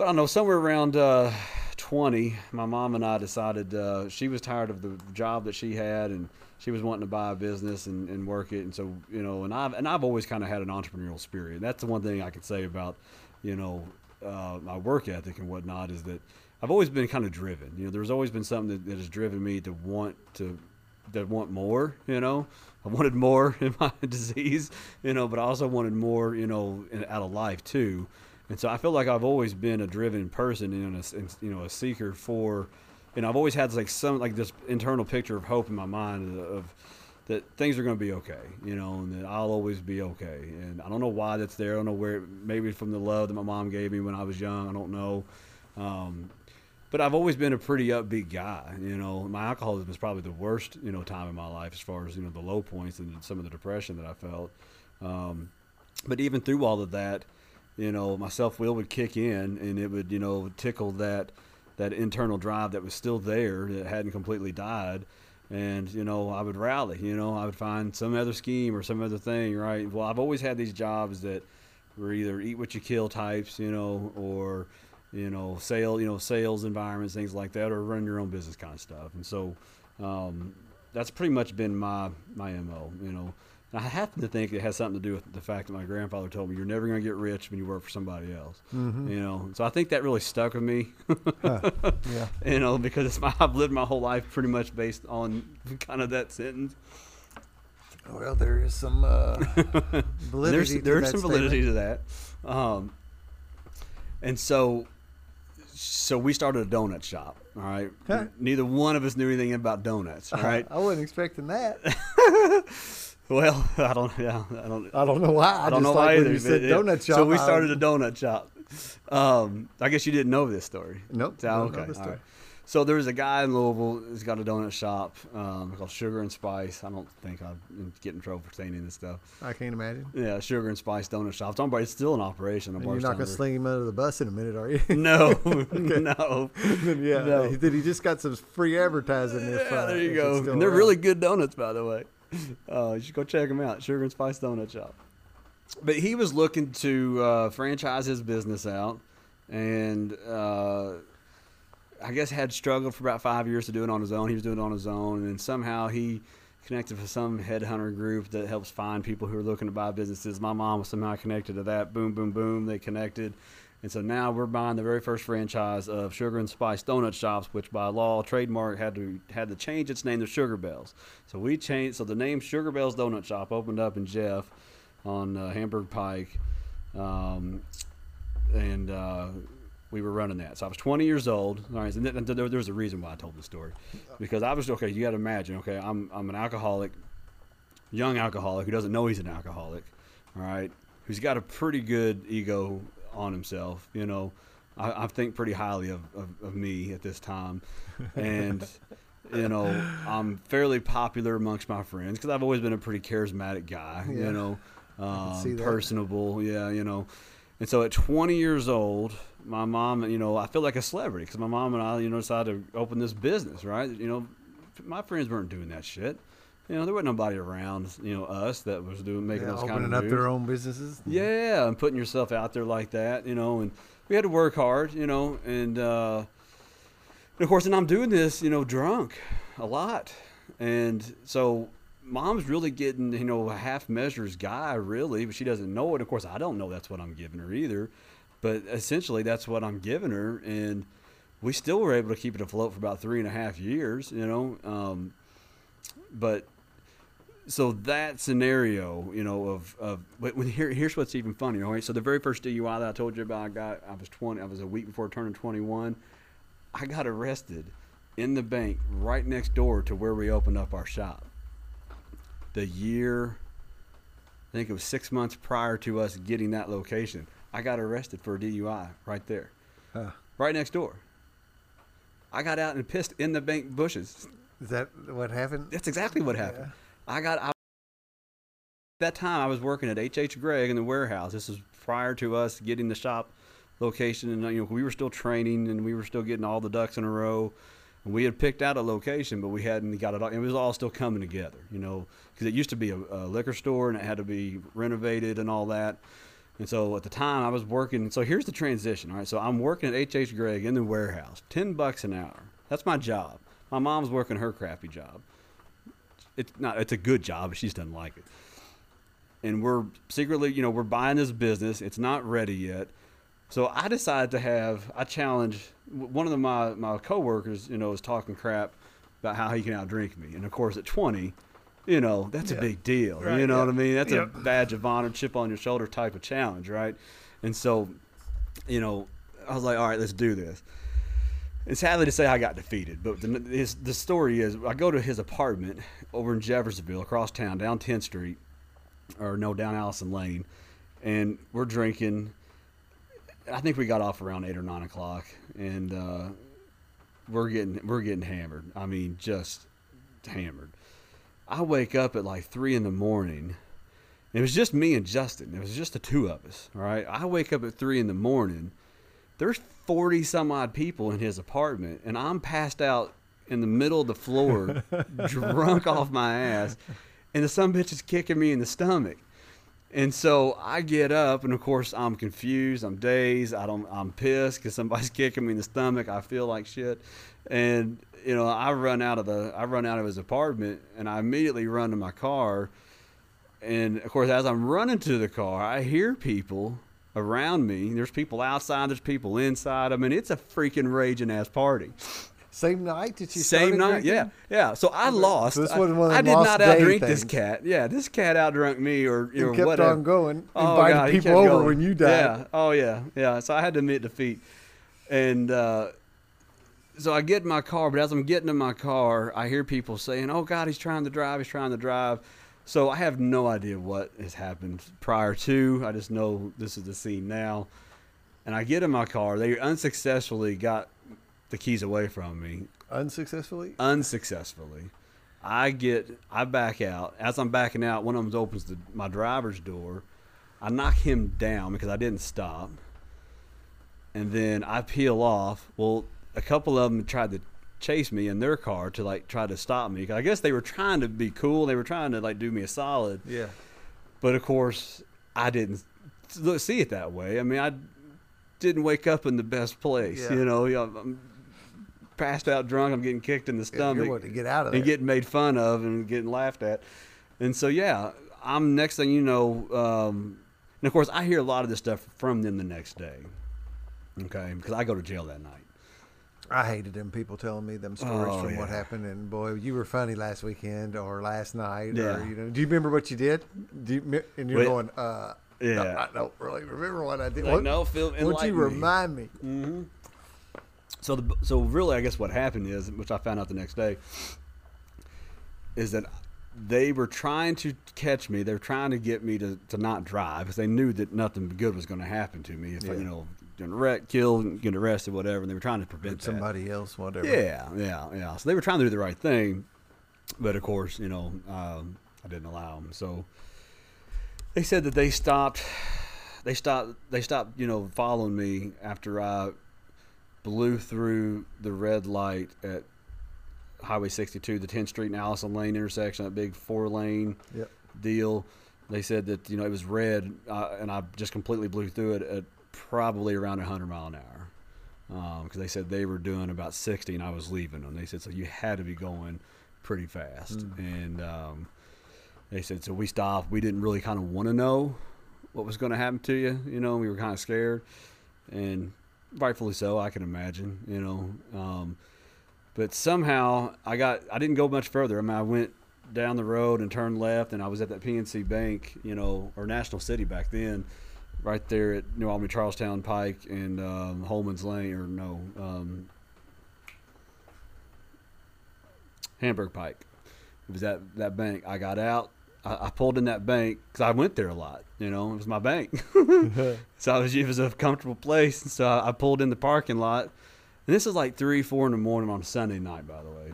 but I know, somewhere around uh, 20, my mom and I decided uh, she was tired of the job that she had, and she was wanting to buy a business and, and work it. And so, you know, and I've and I've always kind of had an entrepreneurial spirit. That's the one thing I could say about, you know, uh, my work ethic and whatnot is that I've always been kind of driven. You know, there's always been something that, that has driven me to want to that want more. You know, I wanted more in my disease. You know, but I also wanted more. You know, in, out of life too. And so I feel like I've always been a driven person and, a, and you know a seeker for, know I've always had like some like this internal picture of hope in my mind of, of that things are going to be okay, you know, and that I'll always be okay. And I don't know why that's there. I don't know where. Maybe from the love that my mom gave me when I was young. I don't know. Um, but I've always been a pretty upbeat guy. You know, my alcoholism is probably the worst, you know, time in my life as far as you know the low points and some of the depression that I felt. Um, but even through all of that, you know, my self will would kick in, and it would, you know, tickle that that internal drive that was still there that hadn't completely died, and you know I would rally. You know, I would find some other scheme or some other thing, right? Well, I've always had these jobs that were either eat what you kill types, you know, or you know, sale, you know, sales environments, things like that, or run your own business kind of stuff. And so um, that's pretty much been my my mo. You know, I happen to think it has something to do with the fact that my grandfather told me you're never going to get rich when you work for somebody else. Mm-hmm. You know, so I think that really stuck with me. Huh. Yeah. you know, because it's my, I've lived my whole life pretty much based on kind of that sentence. Well, there is some uh, validity. there's to there's that some statement. validity to that. Um, and so, so we started a donut shop. All right. Huh. Neither one of us knew anything about donuts. All right. I wasn't expecting that. well, I don't. Yeah, I don't. I don't know why. I, I don't just know like why either. you said it- donut shop. So we started a donut shop. Um, I guess you didn't know this story. Nope. So, okay. the story. right. So there was a guy in Louisville who's got a donut shop um, called Sugar and Spice. I don't think I'd get in trouble for saying any of this stuff. I can't imagine. Yeah, Sugar and Spice Donut Shop. It's, on, it's still in operation. you're not going to sling him under the bus in a minute, are you? No, no. Yeah. No. Then he just got some free advertising. If, Yeah, uh, there you go. And they're around. really good donuts, by the way. Uh, you should go check him out. Sugar and Spice Donut Shop. But he was looking to uh, franchise his business out, and uh, I guess had struggled for about five years to do it on his own. He was doing it on his own, and somehow he connected with some headhunter group that helps find people who are looking to buy businesses. My mom was somehow connected to that. Boom, boom, boom. They connected. And so now we're buying the very first franchise of Sugar and Spice Donut Shops, which by law trademark had to had to change its name to Sugar Bells. So we changed. So the name Sugar Bells Donut Shop opened up in Jeff on uh, Hamburg Pike, um, and uh, we were running that. So I was 20 years old. All right, and th- th- there, there's a reason why I told the story, because I was okay. You got to imagine. Okay, I'm I'm an alcoholic, young alcoholic who doesn't know he's an alcoholic. All right, who's got a pretty good ego on himself. You know, I, I think pretty highly of, of, of me at this time, and you know, I'm fairly popular amongst my friends because I've always been a pretty charismatic guy. Yeah. You know, um, personable. Yeah, you know. And so at 20 years old, my mom, you know, I feel like a celebrity because my mom and I, you know, decided to open this business, right? You know, my friends weren't doing that shit. You know, there wasn't nobody around, you know, us that was doing making Yeah, those kind of opening up their own businesses. Yeah, and putting yourself out there like that, you know, and we had to work hard, you know, and, uh, and of course, and I'm doing this, you know, drunk a lot. And so mom's really getting, you know, a half measures guy, really, but she doesn't know it. Of course, I don't know that's what I'm giving her either. But essentially, that's what I'm giving her. And we still were able to keep it afloat for about three and a half years, you know. Um, but so that scenario, you know, of of but when here here's what's even funnier. All right, so the very first DUI that I told you about, I got I was twenty. I was a week before turning twenty one. I got arrested in the bank right next door to where we opened up our shop. The year, I think it was six months prior to us getting that location, I got arrested for a DUI right there, Huh. right next door. I got out and pissed in the bank bushes. Is that what happened? That's exactly what happened. I got I, that time I was working at HH Gregg in the warehouse. This was prior to us getting the shop location, and you know we were still training and we were still getting all the ducks in a row. And we had picked out a location, but we hadn't got it. All, it was all still coming together, you know, because it used to be a, a liquor store and it had to be renovated and all that. And so at the time I was working. So here's the transition. All right, so I'm working at HH Gregg in the warehouse, ten bucks an hour. That's my job. My mom's working her crappy job. It's not it's a good job but she just doesn't like it. And we're secretly you know we're buying this business. It's not ready yet. So i decided to have i challenge one of the, my my coworkers you know was talking crap about how he can outdrink me. And of course at 20 you know that's Yeah. a big deal. Right, you know yeah. what i mean? That's Yep. a badge of honor chip on your shoulder type of challenge right? And so you know i was like all right let's do this it's sadly to say I got defeated, but the, his, the story is I go to his apartment over in Jeffersonville, across town, down 10th Street, or no, down Allison Lane, and we're drinking. I think we got off around eight or nine o'clock, and uh, we're getting we're getting hammered. I mean, just hammered. I wake up at like three in the morning. It was just me and Justin. It was just the two of us. All right. I wake up at three in the morning there's 40 some odd people in his apartment and i'm passed out in the middle of the floor, drunk off my ass, and the some bitch is kicking me in the stomach. And so I get up, and of course I'm confused. I'm dazed. I don't. I'm pissed because somebody's kicking me in the stomach. I feel like shit, and you know I run out of the. I run out of his apartment, and I immediately run to my car. And of course, as I'm running to the car, I hear people around me. There's people outside. There's people inside. I mean, it's a freaking raging ass party. Same night that you Same night, drinking? yeah, yeah. So I lost. this I- wasn't one of I, did lost not outdrink this cat. Yeah, this cat outdrunk me, or you You know kept whatever. on going, Oh, invited God, people over going. when you died. Yeah. Oh yeah. Yeah. So I had to admit defeat, and uh, so I get in my car. But as I'm getting in my car, I hear people saying, "Oh God, he's trying to drive. He's trying to drive." So I have no idea what has happened prior to. I just know this is the scene now, and I get in my car. They unsuccessfully got the keys away from me Unsuccessfully? unsuccessfully. I get, I back out. As I'm backing out, one of them opens the, my driver's door. I knock him down because I didn't stop. And then I peel off. Well, a couple of them tried to chase me in their car to like try to stop me. I guess they were trying to be cool. They were trying to like do me a solid. Yeah. But of course, I didn't look, see it that way. I mean, I didn't wake up in the best place. Yeah. You know, I'm passed out drunk. I'm getting kicked in the stomach wanted to get out of there. and getting made fun of and getting laughed at. And so, yeah, I'm next thing you know, um, and of course, I hear a lot of this stuff from them the next day. Okay, because I go to jail that night. I hated them people telling me them stories Oh, from what happened. And boy, you were funny last weekend or last night. Yeah. Or, you know, do you remember what you did? Do you, and you're Wait. going, uh, no, Yeah. I don't really remember what I did. Like, what, no, Phil, enlighten you remind me? hmm So the so really, I guess what happened is, which I found out the next day, is that they were trying to catch me. They were trying to get me to, to not drive because they knew that nothing good was going to happen to me if I, you know, get wrecked, killed, get arrested, whatever. And they were trying to prevent that. Somebody else, whatever. Yeah, yeah, yeah. So they were trying to do the right thing, but of course, you know, um, I didn't allow them. So they said that they stopped. They stopped. They stopped. You know, following me after I blew through the red light at Highway 62, the 10th Street and Allison Lane intersection, that big four lane Yep. deal. They said that you know it was red, uh, and I just completely blew through it at probably around 100 mile an hour because they said they were doing about 60 and I was leaving them. They said so you had to be going pretty fast, Mm. and um, they said so we stopped. We didn't really kind of want to know what was going to happen to you. You know, we were kind of scared, and rightfully so. I can imagine. You know. Um, but somehow I got I didn't go much further. I mean, I went down the road and turned left, and I was at that PNC Bank, you know, or National City back then, right there at New Albany Charlestown Pike and um, Holman's Lane, or no, um, Hamburg Pike. It was that that bank. I got out. I, I pulled in that bank because I went there a lot. You know, it was my bank. so was, it was a comfortable place. So I, I pulled in the parking lot. And this is like three, four in the morning on a Sunday night, by the way.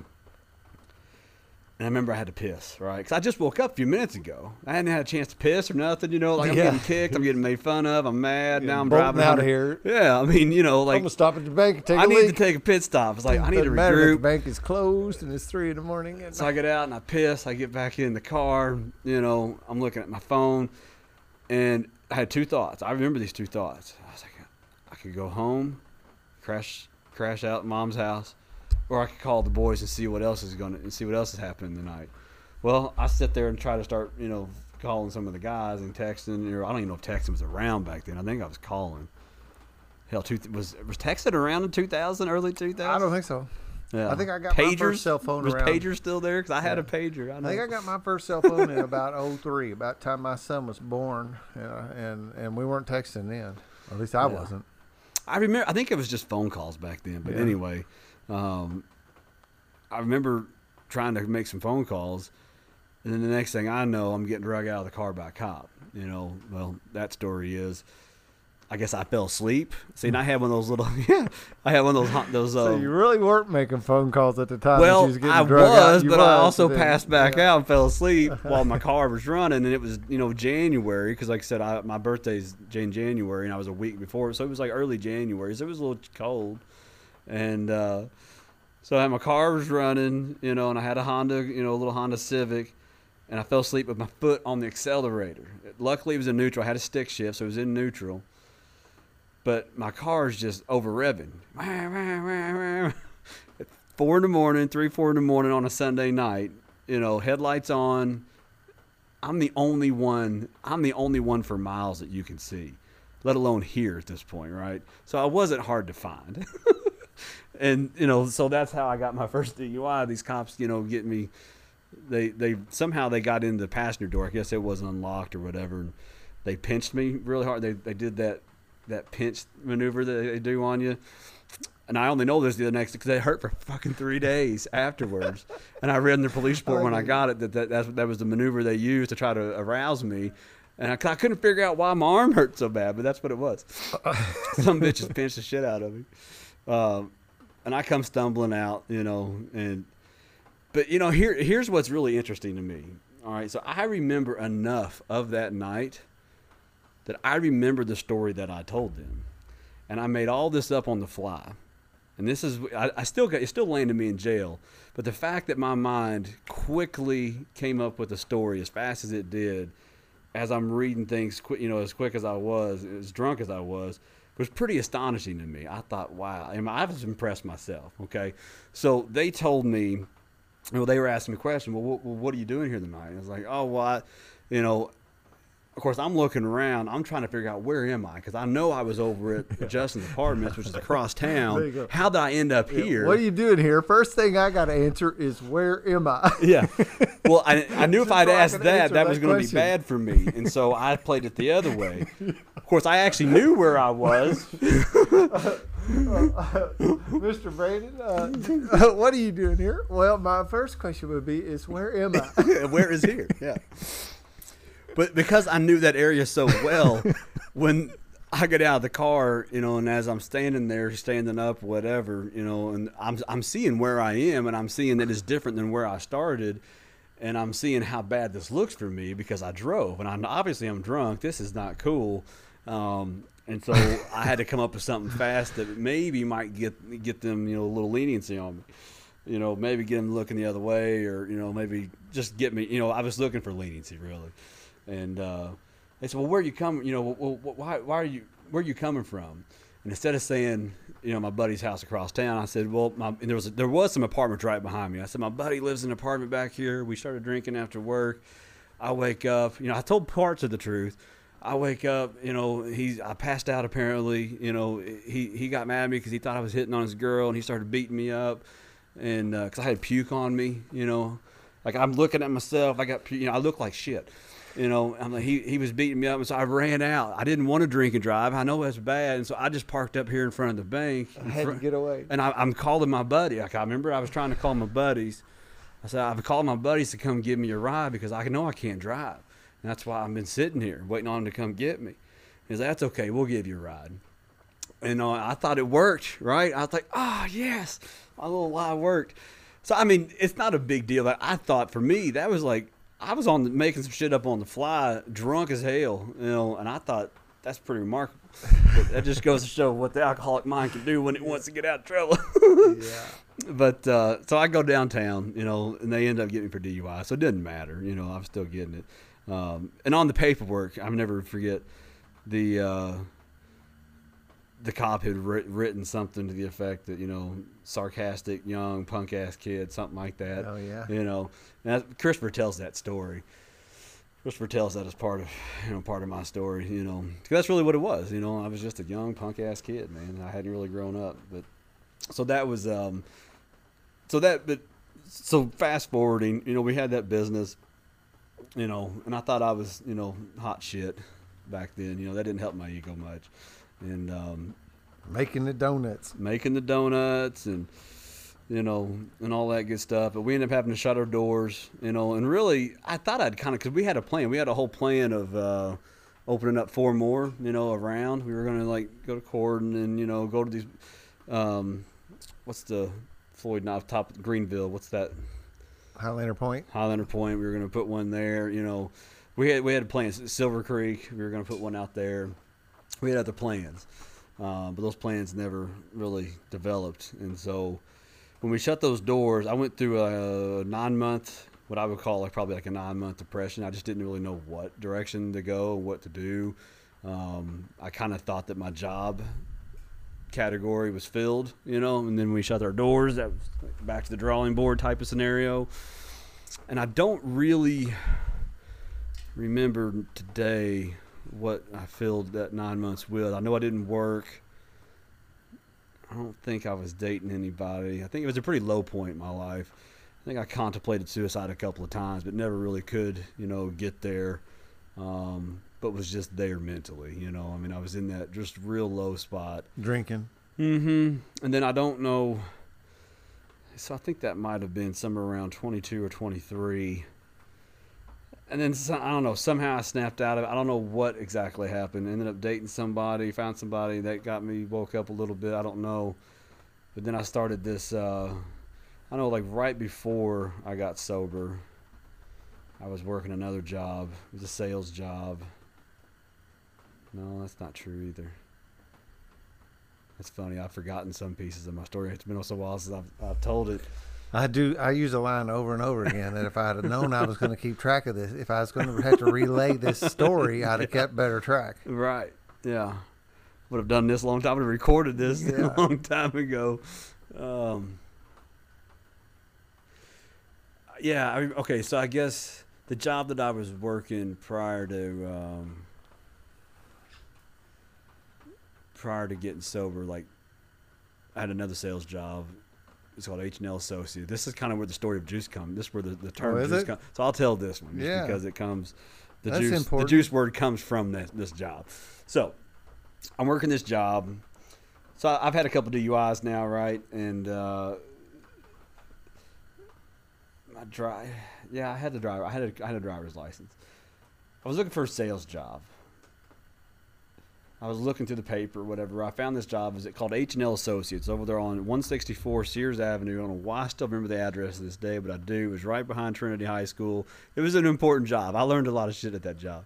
And I remember I had to piss, right? Because I just woke up a few minutes ago. I hadn't had a chance to piss or nothing, you know. Like I'm Yeah. getting kicked, I'm getting made fun of, I'm mad. Now I'm driving out of here. Yeah, I mean, you know, like I'm gonna stop at the bank and take I a need leak. to take a pit stop. It's like I need to Doesn't matter if regroup. The bank is closed and it's three in the morning. So I get out and I piss. I get back in the car. You know, I'm looking at my phone, and I had two thoughts. I remember these two thoughts. I was like, I could go home, crash, crash out at mom's house, or I could call the boys and see what else is going to and see what else is happening tonight. Well, I sit there and try to start, you know, calling some of the guys and texting. Or I don't even know if texting was around back then. I think I was calling. Hell, two, was was texting around in 2000, early 2000? I don't think so. Yeah. I think I got my first cell phone Was around- pager still there? Because I had Yeah. a pager. I, I think I got my first cell phone in about 03, about the time my son was born, uh, and and we weren't texting then. Or at least I Yeah. wasn't. I remember. I think it was just phone calls back then. But anyway, um, I remember trying to make some phone calls, and then the next thing I know, I'm getting drug out of the car by a cop. You know, well, that story is, I guess I fell asleep. See, and I had one of those little, yeah, I had one of those hot- those. So Um, you really weren't making phone calls at the time. well, was getting I was, but I also then- passed back yeah. out and fell asleep while my car was running, and it was you know January because like I said, I, my birthday's in January, and I was a week before, so it was like early January, so it was a little cold, and uh, So I had my car was running, you know, and I had a Honda, you know, a little Honda Civic, and I fell asleep with my foot on the accelerator. Luckily, it was in neutral. I had a stick shift, so it was in neutral. But my car's just over revving. Four in the morning, three, four in the morning on a Sunday night, you know, headlights on. I'm the only one. I'm the only one for miles that you can see, let alone here at this point, right? So I wasn't hard to find. and you know, so that's how I got my first DUI. These cops, you know, get me. They they somehow they got in the passenger door. I guess it wasn't unlocked or whatever. And they pinched me really hard. They they did that that pinch maneuver that they do on you. And I only know this the next because they hurt for fucking three days afterwards. and I read in the police report when I got it that that, that's, that was the maneuver they used to try to arouse me. And I, I couldn't figure out why my arm hurt so bad, but that's what it was. Some bitches pinched the shit out of me. Um, and I come stumbling out, you know, and but you know, here here's what's really interesting to me. All right, so I remember enough of that night that I remember the story that I told them, and I made all this up on the fly. And this is I, I still got it still landed me in jail, but the fact that my mind quickly came up with a story as fast as it did, as I'm reading things, you know, as quick as I was, as drunk as I was, was pretty astonishing to me. I thought, wow, and I was impressed myself. Okay, so they told me, well, they were asking me a question. Well, what, what are you doing here tonight? And I was like, oh, well, I, you know, of course, I'm looking around. I'm trying to figure out where am I because I know I was over at Justin's apartments, which is across town. How did I end up Yeah, here? What are you doing here? First thing I got to answer is where am I? yeah. Well, I, I knew if I'd asked that, that that was going to be bad for me, and so I played it the other way. Of course, I actually knew where I was. Uh, uh, uh, Mr. Branden, uh, what are you doing here? Well, my first question would be is where am I? where is here? Yeah. But because I knew that area so well, when I get out of the car, you know, and as I'm standing there, standing up, whatever, you know, and I'm I'm seeing where I am, and I'm seeing that it's different than where I started, and I'm seeing how bad this looks for me because I drove, and I'm obviously I'm drunk. This is not cool. Um, and so I had to come up with something fast that maybe might get get them, you know, a little leniency on me. You know, maybe get them looking the other way, or you know, maybe just get me. You know, I was looking for leniency really, and uh, they said, "Well, where are you coming? You know, well, why why are you where are you coming from?" And instead of saying, you know, my buddy's house across town, I said, "Well, my, and there was there was some apartments right behind me." I said, "My buddy lives in an apartment back here. We started drinking after work. I wake up, you know, I told parts of the truth." I wake up, you know, he's I passed out apparently, you know, he he got mad at me because he thought I was hitting on his girl and he started beating me up, and because I had puke on me, you know, like I'm looking at myself, I got, you know, I look like shit, you know. I'm like, he he was beating me up, and so I ran out. I didn't want to drink and drive. I know that's bad, and so I just parked up here in front of the bank. I had to get away. and I, I'm calling my buddy. Like I remember, I was trying to call my buddies. I said I've called my buddies to come give me a ride because I know I can't drive, and that's why I've been sitting here waiting on them to come get me. He said, "That's okay. We'll give you a ride." And uh, I thought it worked, right? I was like, "Oh yes, my little lie worked." So I mean, it's not a big deal. But I thought for me that was like I was on the, making some shit up on the fly, drunk as hell, you know, and I thought that's pretty remarkable. But that just goes to show what the alcoholic mind can do when it wants to get out of trouble. yeah. but uh, so I go downtown, you know, and they end up getting me for DUI. So it didn't matter, you know, I'm still getting it. Um, and on the paperwork, I'll never forget the uh, the cop had writ- written something to the effect that you know, sarcastic young punk ass kid, something like that. Oh yeah. You know, and that, Christopher tells that story. Christopher tells that as part of you know part of my story. You know, that's really what it was. You know, I was just a young punk ass kid, man. I hadn't really grown up, but so that was um, so that but so fast forwarding, you know, we had that business, you know, and I thought I was you know hot shit back then. You know, that didn't help my ego much, and um, Making the donuts. making the donuts and you know and all that good stuff. But we ended up having to shut our doors you know and really i thought i'd kind of because we had a plan. We had a whole plan of uh opening up four more you know around. We were going to like go to court and then you know go to these um what's the floyd knob top of greenville what's that? Highlander Point. highlander point. We were going to put one there you know. We had we had plans. Silver creek we were going to put one out there. We had other plans uh, but those plans never really developed and so when we shut those doors, I went through a nine month, what I would call like probably like a nine month depression. I just didn't really know what direction to go, what to do. Um, I kind of thought that my job category was filled, you know, and then we shut our doors. That was back to the drawing board type of scenario. And I don't really remember today what I filled that nine months with. I know I didn't work. I don't think I was dating anybody. I think it was a pretty low point in my life. I think I contemplated suicide a couple of times, but never really could, you know, get there. Um, but was just there mentally, you know. I mean, I was in that just real low spot. Drinking. Mm-hmm. And then I don't know. So I think that might have been somewhere around 22 or 23. And then I don't know. Somehow I snapped out of it. I don't know what exactly happened. Ended up dating somebody, found somebody that got me woke up a little bit. I don't know. But then I started this. Uh, I know, like right before I got sober, I was working another job. It was a sales job. No, that's not true either. It's funny. I've forgotten some pieces of my story. It's been so while since I've, I've told it. I do. I use a line over and over again that if I had known I was going to keep track of this, if I was going to have to relay this story, I'd have kept better track. Right. Yeah. Would have done this a long time. Would have recorded this yeah. a long time ago. Um, yeah. I, okay. So I guess the job that I was working prior to um, prior to getting sober, like I had another sales job it's called H and L Associates. This is kind of where the story of juice comes. This is where the, the term oh, juice comes. So I'll tell this one yeah. because it comes. The That's juice. important. The juice word comes from this, this job. So I'm working this job. So I've had a couple DUIs now, right? And uh, my drive. Yeah, I had the driver. I had a, I had a driver's license. I was looking for a sales job. I was looking through the paper, whatever. I found this job. Is it called H and L Associates over there on 164 Sears Avenue? I don't know why I still remember the address to this day, but I do. It was right behind Trinity High School. It was an important job. I learned a lot of shit at that job,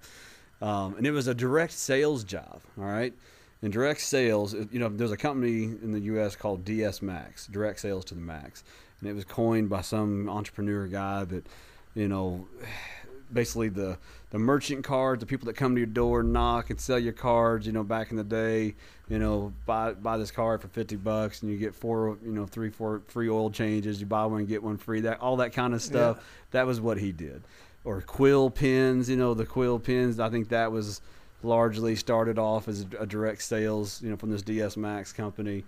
um, and it was a direct sales job. All right, and direct sales. You know, there's a company in the U.S. called DS Max, direct sales to the max, and it was coined by some entrepreneur guy that, you know basically the the merchant cards, the people that come to your door, knock and sell your cards. You know, back in the day, you know, buy buy this card for fifty bucks and you get four, you know, three, four free oil changes. You buy one get one free. That all that kind of stuff. Yeah. That was what he did. Or quill pins, you know, the quill pins. I think that was largely started off as a direct sales, you know, from this DS Max company.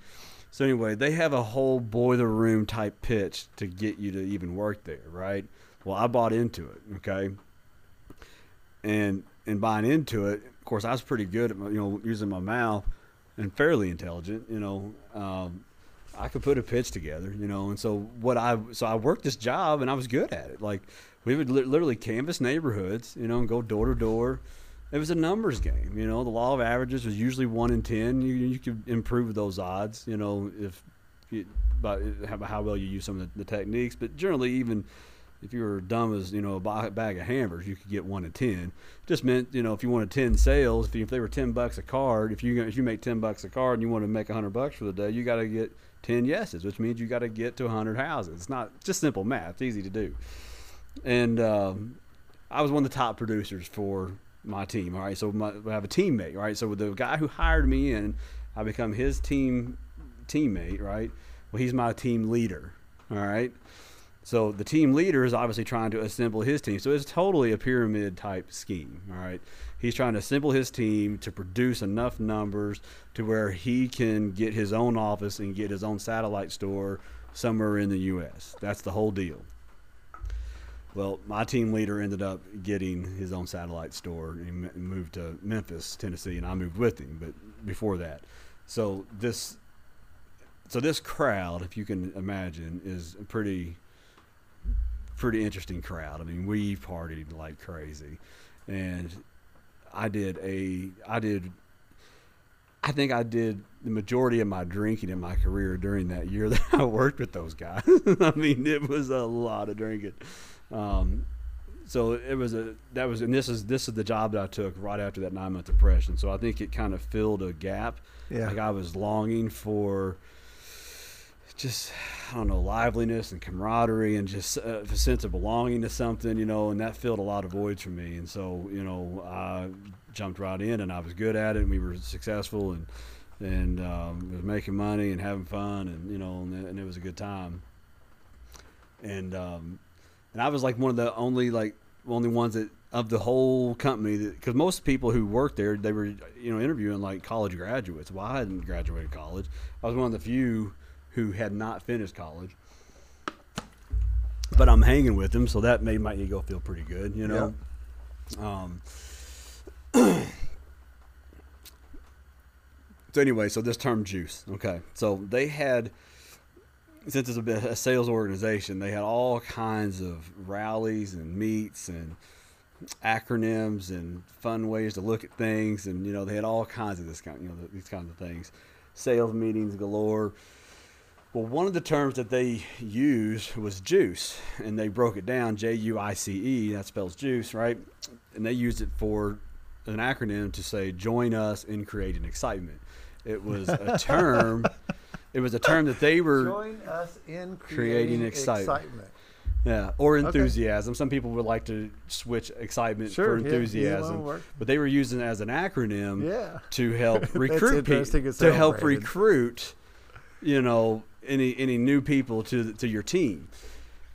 So anyway, they have a whole boiler room type pitch to get you to even work there, right? Well, I bought into it, okay? And and buying into it. Of course, I was pretty good at you know using my mouth and fairly intelligent. You know, um, I could put a pitch together. You know, and so what I so I worked this job and I was good at it. Like we would li- literally canvass neighborhoods. You know, and go door to door. It was a numbers game. You know, the law of averages was usually one in ten. You you could improve those odds. You know, if you, by how well you use some of the, the techniques, but generally even if you were dumb as you know a bag of hammers, you could get one to ten. Just meant you know if you wanted ten sales, if, you, if they were ten bucks a card, if you if you make ten bucks a card and you want to make hundred bucks for the day, you got to get ten yeses, which means you got to get to hundred houses. It's not just simple math; it's easy to do. And um, I was one of the top producers for my team. All right, so my, I have a teammate. Right, so the guy who hired me in, I become his team teammate. Right, well he's my team leader. All right. So the team leader is obviously trying to assemble his team. So it's totally a pyramid type scheme. All right. He's trying to assemble his team to produce enough numbers to where he can get his own office and get his own satellite store somewhere in the U.S. That's the whole deal. Well, my team leader ended up getting his own satellite store and moved to Memphis, Tennessee, and I moved with him. But before that, so this, so this crowd, if you can imagine, is pretty pretty interesting crowd. I mean, we partied like crazy, and I did a I did. I think I did the majority of my drinking in my career during that year that I worked with those guys. I mean, it was a lot of drinking. Um, so it was a that was and this is this is the job that I took right after that nine month depression. So I think it kind of filled a gap. Yeah. Like I was longing for just I don't know liveliness and camaraderie and just uh, a sense of belonging to something, you know, and that filled a lot of voids for me. And so you know I jumped right in and I was good at it and we were successful and and um, was making money and having fun and you know and, and it was a good time. And um, and I was like one of the only like only ones that of the whole company because most people who worked there they were you know interviewing like college graduates. Well, I hadn't graduated college. I was one of the few who had not finished college. But I'm hanging with them, so that made my ego feel pretty good, you know. Um, so anyway, so this term juice, okay. So they had since it's a, a sales organization, they had all kinds of rallies and meets and acronyms and fun ways to look at things, and you know they had all kinds of this kind, you know, these kinds of things, sales meetings galore. Well, one of the terms that they used was juice, and they broke it down J U I C E. That spells juice, right? And they used it for an acronym to say "Join us in creating excitement." It was a term. it was a term that they were Join us in creating creating, excitement. excitement. Yeah, or enthusiasm. Some people would like to switch excitement Sure, for yeah, yeah, enthusiasm, work. but they were using it as an acronym Yeah. to help recruit people, to help recruit, you know, any any new people to to your team.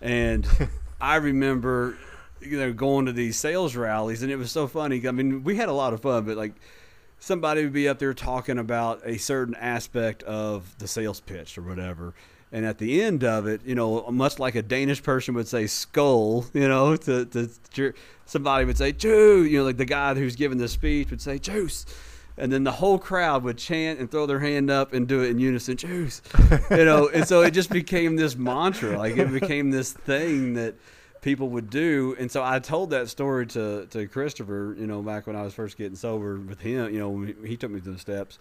And I remember, you know, going to these sales rallies, and it was so funny. I mean, we had a lot of fun, but like somebody would be up there talking about a certain aspect of the sales pitch or whatever. And at the end of it, you know, much like a Danish person would say "skull," you know, to, to, to somebody would say "Jew," you know, like the guy who's giving the speech would say "Juice," and then the whole crowd would chant and throw their hand up and do it in unison, "Juice," you know, and so it just became this mantra, like it became this thing that people would do. And so I told that story to, to Christopher, you know, back when I was first getting sober with him, you know, he took me through the steps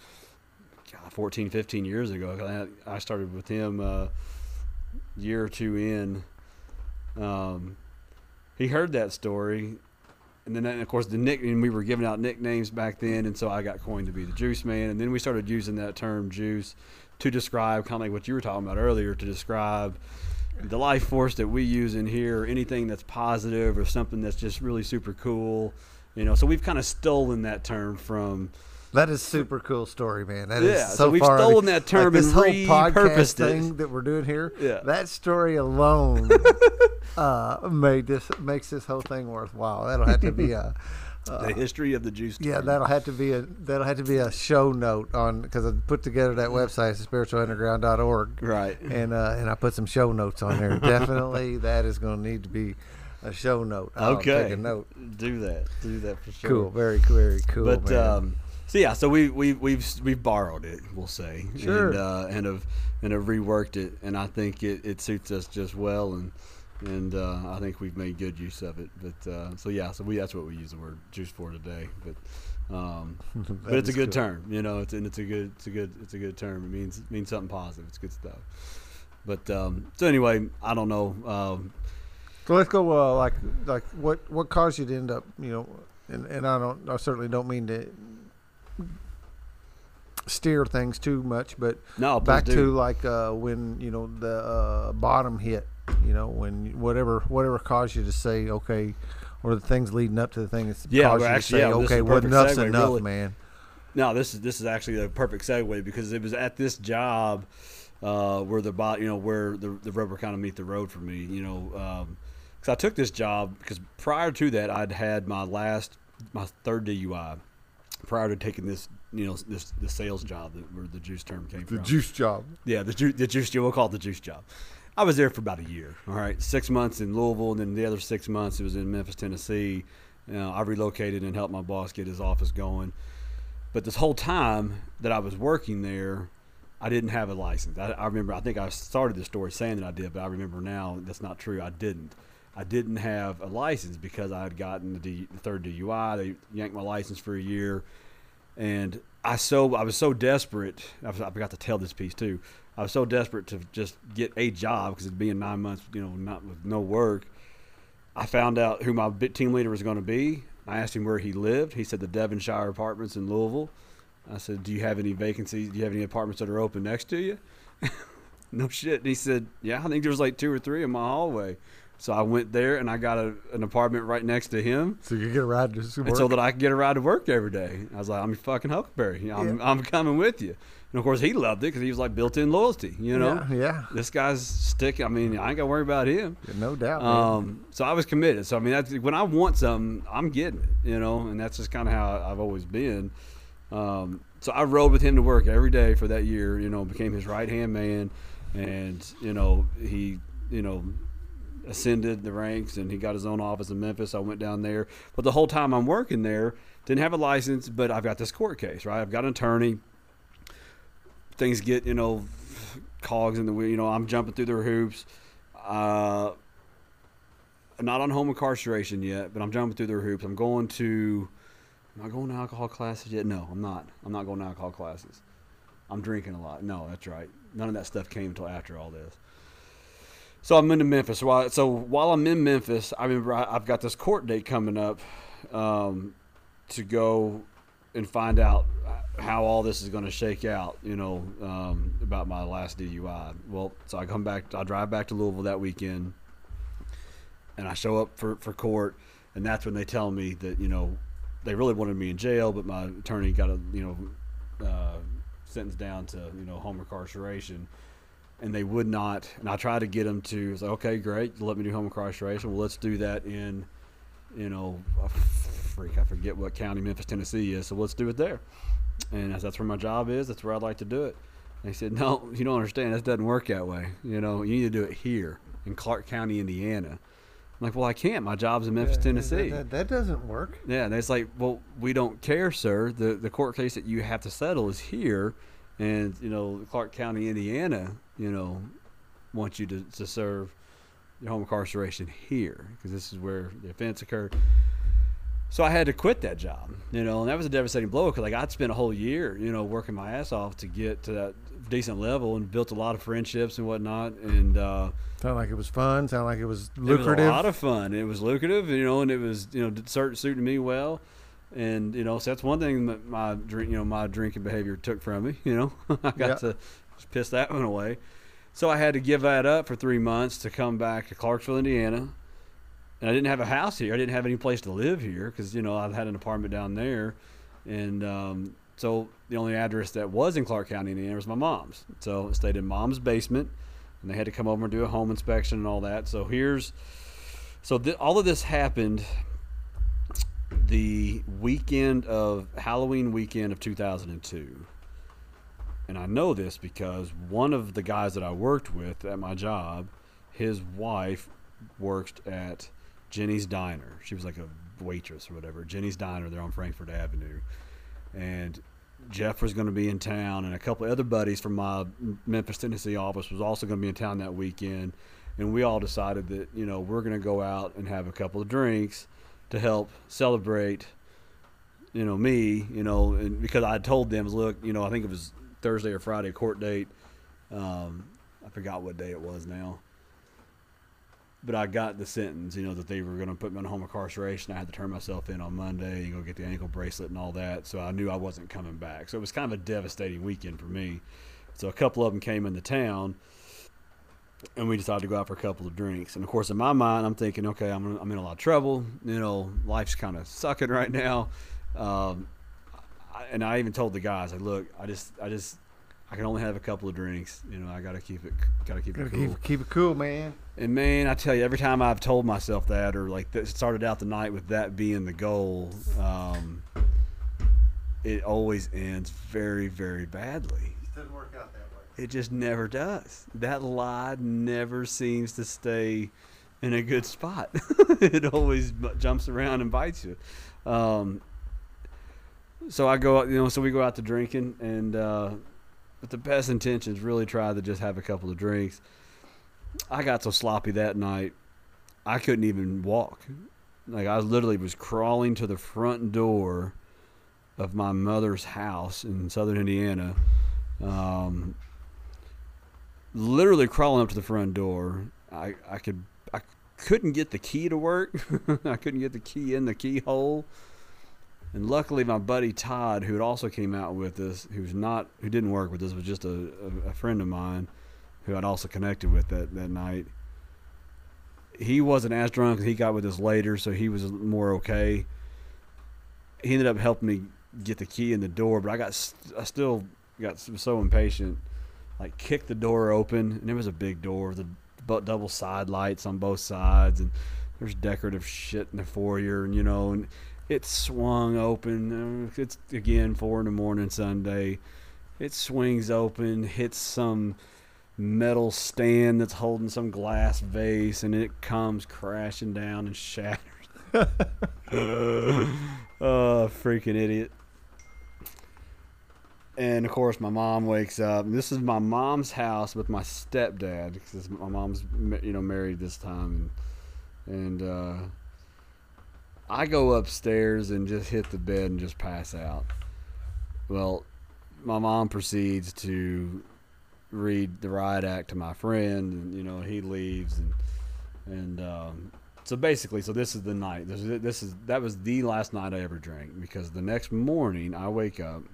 God, 14, 15 years ago. I started with him uh, year or two in. Um, he heard that story. And then, of course, the nickname we were giving out nicknames back then, and so I got coined to be the Juice Man. And then we started using that term "juice" to describe kind of like what you were talking about earlier, to describe the life force that we use in here, anything that's positive or something that's just really super cool. You know, so we've kind of stolen that term from. That is super cool story, man. That is Yeah, so, so we've far, stolen that term like this whole podcast thing that we're doing here. Yeah. that story alone uh, made this makes this whole thing worthwhile. That'll have to be a the history of the juice. Uh, yeah. term. That'll have to be a that'll have to be a show note on because I put together that website, spiritualunderground.org, right. and uh, and I put some show notes on there. Definitely, that is going to need to be a show note. I'll Okay. take a note. Do that. Do that for sure. Cool, very very cool. But man. um, so yeah, so we we we've we've borrowed it, we'll say, Sure. and uh, and have and have reworked it, and I think it, it suits us just well, and and uh, I think we've made good use of it. But uh, so yeah, so we that's what we use the word juice for today. But um, but it's a good cool. term, you know. It's and it's a good it's a good it's a good term. It means means something positive. It's good stuff. But um, so anyway, I don't know. Um, So let's go. Uh, like, like what what caused you to end up? You know, and and I don't. I certainly don't mean to steer things too much, but no, back do. to like uh, when you know the uh, bottom hit. You know, when whatever whatever caused you to say okay, or the things leading up to the thing that's Yeah, caused you actually, to say yeah, okay, well enough's segue, enough, really. man. No, this is this is actually a perfect segue because it was at this job uh, where the bot, you know, where the the rubber kind of meet the road for me. You know, because I took this job because prior to that I'd had my last my third DUI. Prior to taking this, you know, this the sales job that, where the juice term came from. The juice job. Yeah, the, ju- the juice job. We'll call it the juice job. I was there for about a year. All right, six months in Louisville, and then the other six months it was in Memphis, Tennessee. You know, I relocated and helped my boss get his office going. But this whole time that I was working there, I didn't have a license. I, I remember. I think I started the story saying that I did, but I remember now that's not true. I didn't. I didn't have a license because I had gotten the, D, the third DUI. They yanked my license for a year, and I so I was so desperate. I, was, I forgot to tell this piece too. I was so desperate to just get a job because it'd be in nine months, you know, not with no work. I found out who my team leader was going to be. I asked him where he lived. He said the Devonshire Apartments in Louisville. I said, "Do you have any vacancies? Do you have any apartments that are open next to you?" no shit. And he said, yeah, I think there was like two or three in my hallway. So I went there and I got a, an apartment right next to him. So you get a ride to work. And so that I could get a ride to work every day. I was like, I'm your fucking Huckleberry. I'm, I'm coming with you. And of course, he loved it because he was like built-in loyalty. You know, yeah, yeah. this guy's sticking. I mean, I ain't got to worry about him. no doubt. Um, so I was committed. So I mean, that's, when I want something, I'm getting it. You know, and that's just kind of how I've always been. Um, so I rode with him to work every day for that year. You know, became his right hand man, and you know he, you know, ascended the ranks and he got his own office in Memphis. I went down there, but the whole time I'm working there, didn't have a license, but I've got this court case, right? I've got an attorney. Things get, you know, cogs in the wheel. You know, I'm jumping through their hoops. Uh, not on home incarceration yet, but I'm jumping through their hoops. I'm going to. Am I going to alcohol classes yet? No, I'm not. I'm not going to alcohol classes. I'm drinking a lot. No, that's right. None of that stuff came until after all this. So I'm into Memphis. So while I'm in Memphis, I remember I've got this court date coming up um, to go and find out how all this is going to shake out. You know um, about my last DUI. Well, so I come back. I drive back to Louisville that weekend, and I show up for for court, and that's when they tell me that you know they really wanted me in jail, but my attorney got a you know uh, sentenced down to you know home incarceration and they would not. And I tried to get them to say, okay, great, let me do home cross incarceration. Well, let's do that in, you know, a freak, I forget what county Memphis, Tennessee is. So let's do it there. And as that's where my job is, that's where I'd like to do it. And he said, no, you don't understand. That doesn't work that way. You know, you need to do it here in Clark County, Indiana. I'm like, well, I can't. My job's in Memphis, Yeah, Tennessee. That, that, that doesn't work. Yeah, and it's like, well, we don't care, sir. The the court case that you have to settle is here, and you know, Clark County, Indiana, you know, wants you to, to serve your home incarceration here because this is where the offense occurred. So I had to quit that job, you know, and that was a devastating blow because like I'd spent a whole year, you know, working my ass off to get to that decent level and built a lot of friendships and whatnot, and uh, Sounded like it was fun. Sounded like it was it lucrative. was a lot of fun. It was lucrative, you know, and it was you know cert- suiting me well, and you know so that's one thing that my drink, you know, my drinking behavior took from me. You know, I got Yeah. to just piss that one away. So I had to give that up for three months to come back to Clarksville, Indiana, and I didn't have a house here. I didn't have any place to live here because you know I had an apartment down there, and um, so the only address that was in Clark County, Indiana, was my mom's. So I stayed in mom's basement, and they had to come over and do a home inspection and all that. So here's, so th- all of this happened the weekend of Halloween weekend of 2002. And I know this because one of the guys that I worked with at my job, his wife worked at Jenny's Diner. She was like a waitress or whatever. Jenny's Diner, they're on Frankfort Avenue. And Jeff was going to be in town, and a couple other buddies from my Memphis, Tennessee office was also going to be in town that weekend. And we all decided that, you know, we're going to go out and have a couple of drinks to help celebrate, you know, me, you know, and because I told them, look, you know, I think it was Thursday or Friday court date. Um, I forgot what day it was now. But I got the sentence, you know, that they were going to put me on home incarceration. I had to turn myself in on Monday and go get the ankle bracelet and all that. So I knew I wasn't coming back. So it was kind of a devastating weekend for me. So a couple of them came into town, and we decided to go out for a couple of drinks. And of course, in my mind, I'm thinking, okay, I'm, I'm in a lot of trouble. You know, life's kind of sucking right now. Um, I- and I even told the guys, like, look, I just, I just, I can only have a couple of drinks. You know, I got to keep it, got to keep Gotta it cool. keep, keep it cool, man. And man, I tell you, every time I've told myself that, or like that started out the night with that being the goal, um, it always ends very, very badly. doesn't work out that way. It just never does. That lie never seems to stay in a good spot. it always jumps around and bites you. Um, so I go out, you know, so we go out to drinking, and uh, with the best intentions, really try to just have a couple of drinks. I got so sloppy that night, I couldn't even walk. Like I literally was crawling to the front door of my mother's house in southern Indiana. Um, literally crawling up to the front door. I, I could I couldn't get the key to work. I couldn't get the key in the keyhole. And luckily, my buddy Todd, who had also came out with us, who's not who didn't work with us, was just a, a, friend of mine, who I'd also connected with that that night. He wasn't as drunk. He got with us later, so he was more okay. He ended up helping me get the key in the door, but I got I still got so impatient. Like kicked the door open, and it was a big door. The double side lights on both sides, and there's decorative shit in the foyer, and you know, and it swung open. Uh, it's again four in the morning Sunday. It swings open, hits some metal stand that's holding some glass vase, and it comes crashing down and shatters. oh, freaking idiot. And of course, my mom wakes up. And this is my mom's house with my stepdad because my mom's, you know, married this time, and, and uh, I go upstairs and just hit the bed and just pass out. Well, my mom proceeds to read the riot act to my friend, and you know he leaves, and and um, so basically, so this is the night. This is, this is that was the last night I ever drank because the next morning I wake up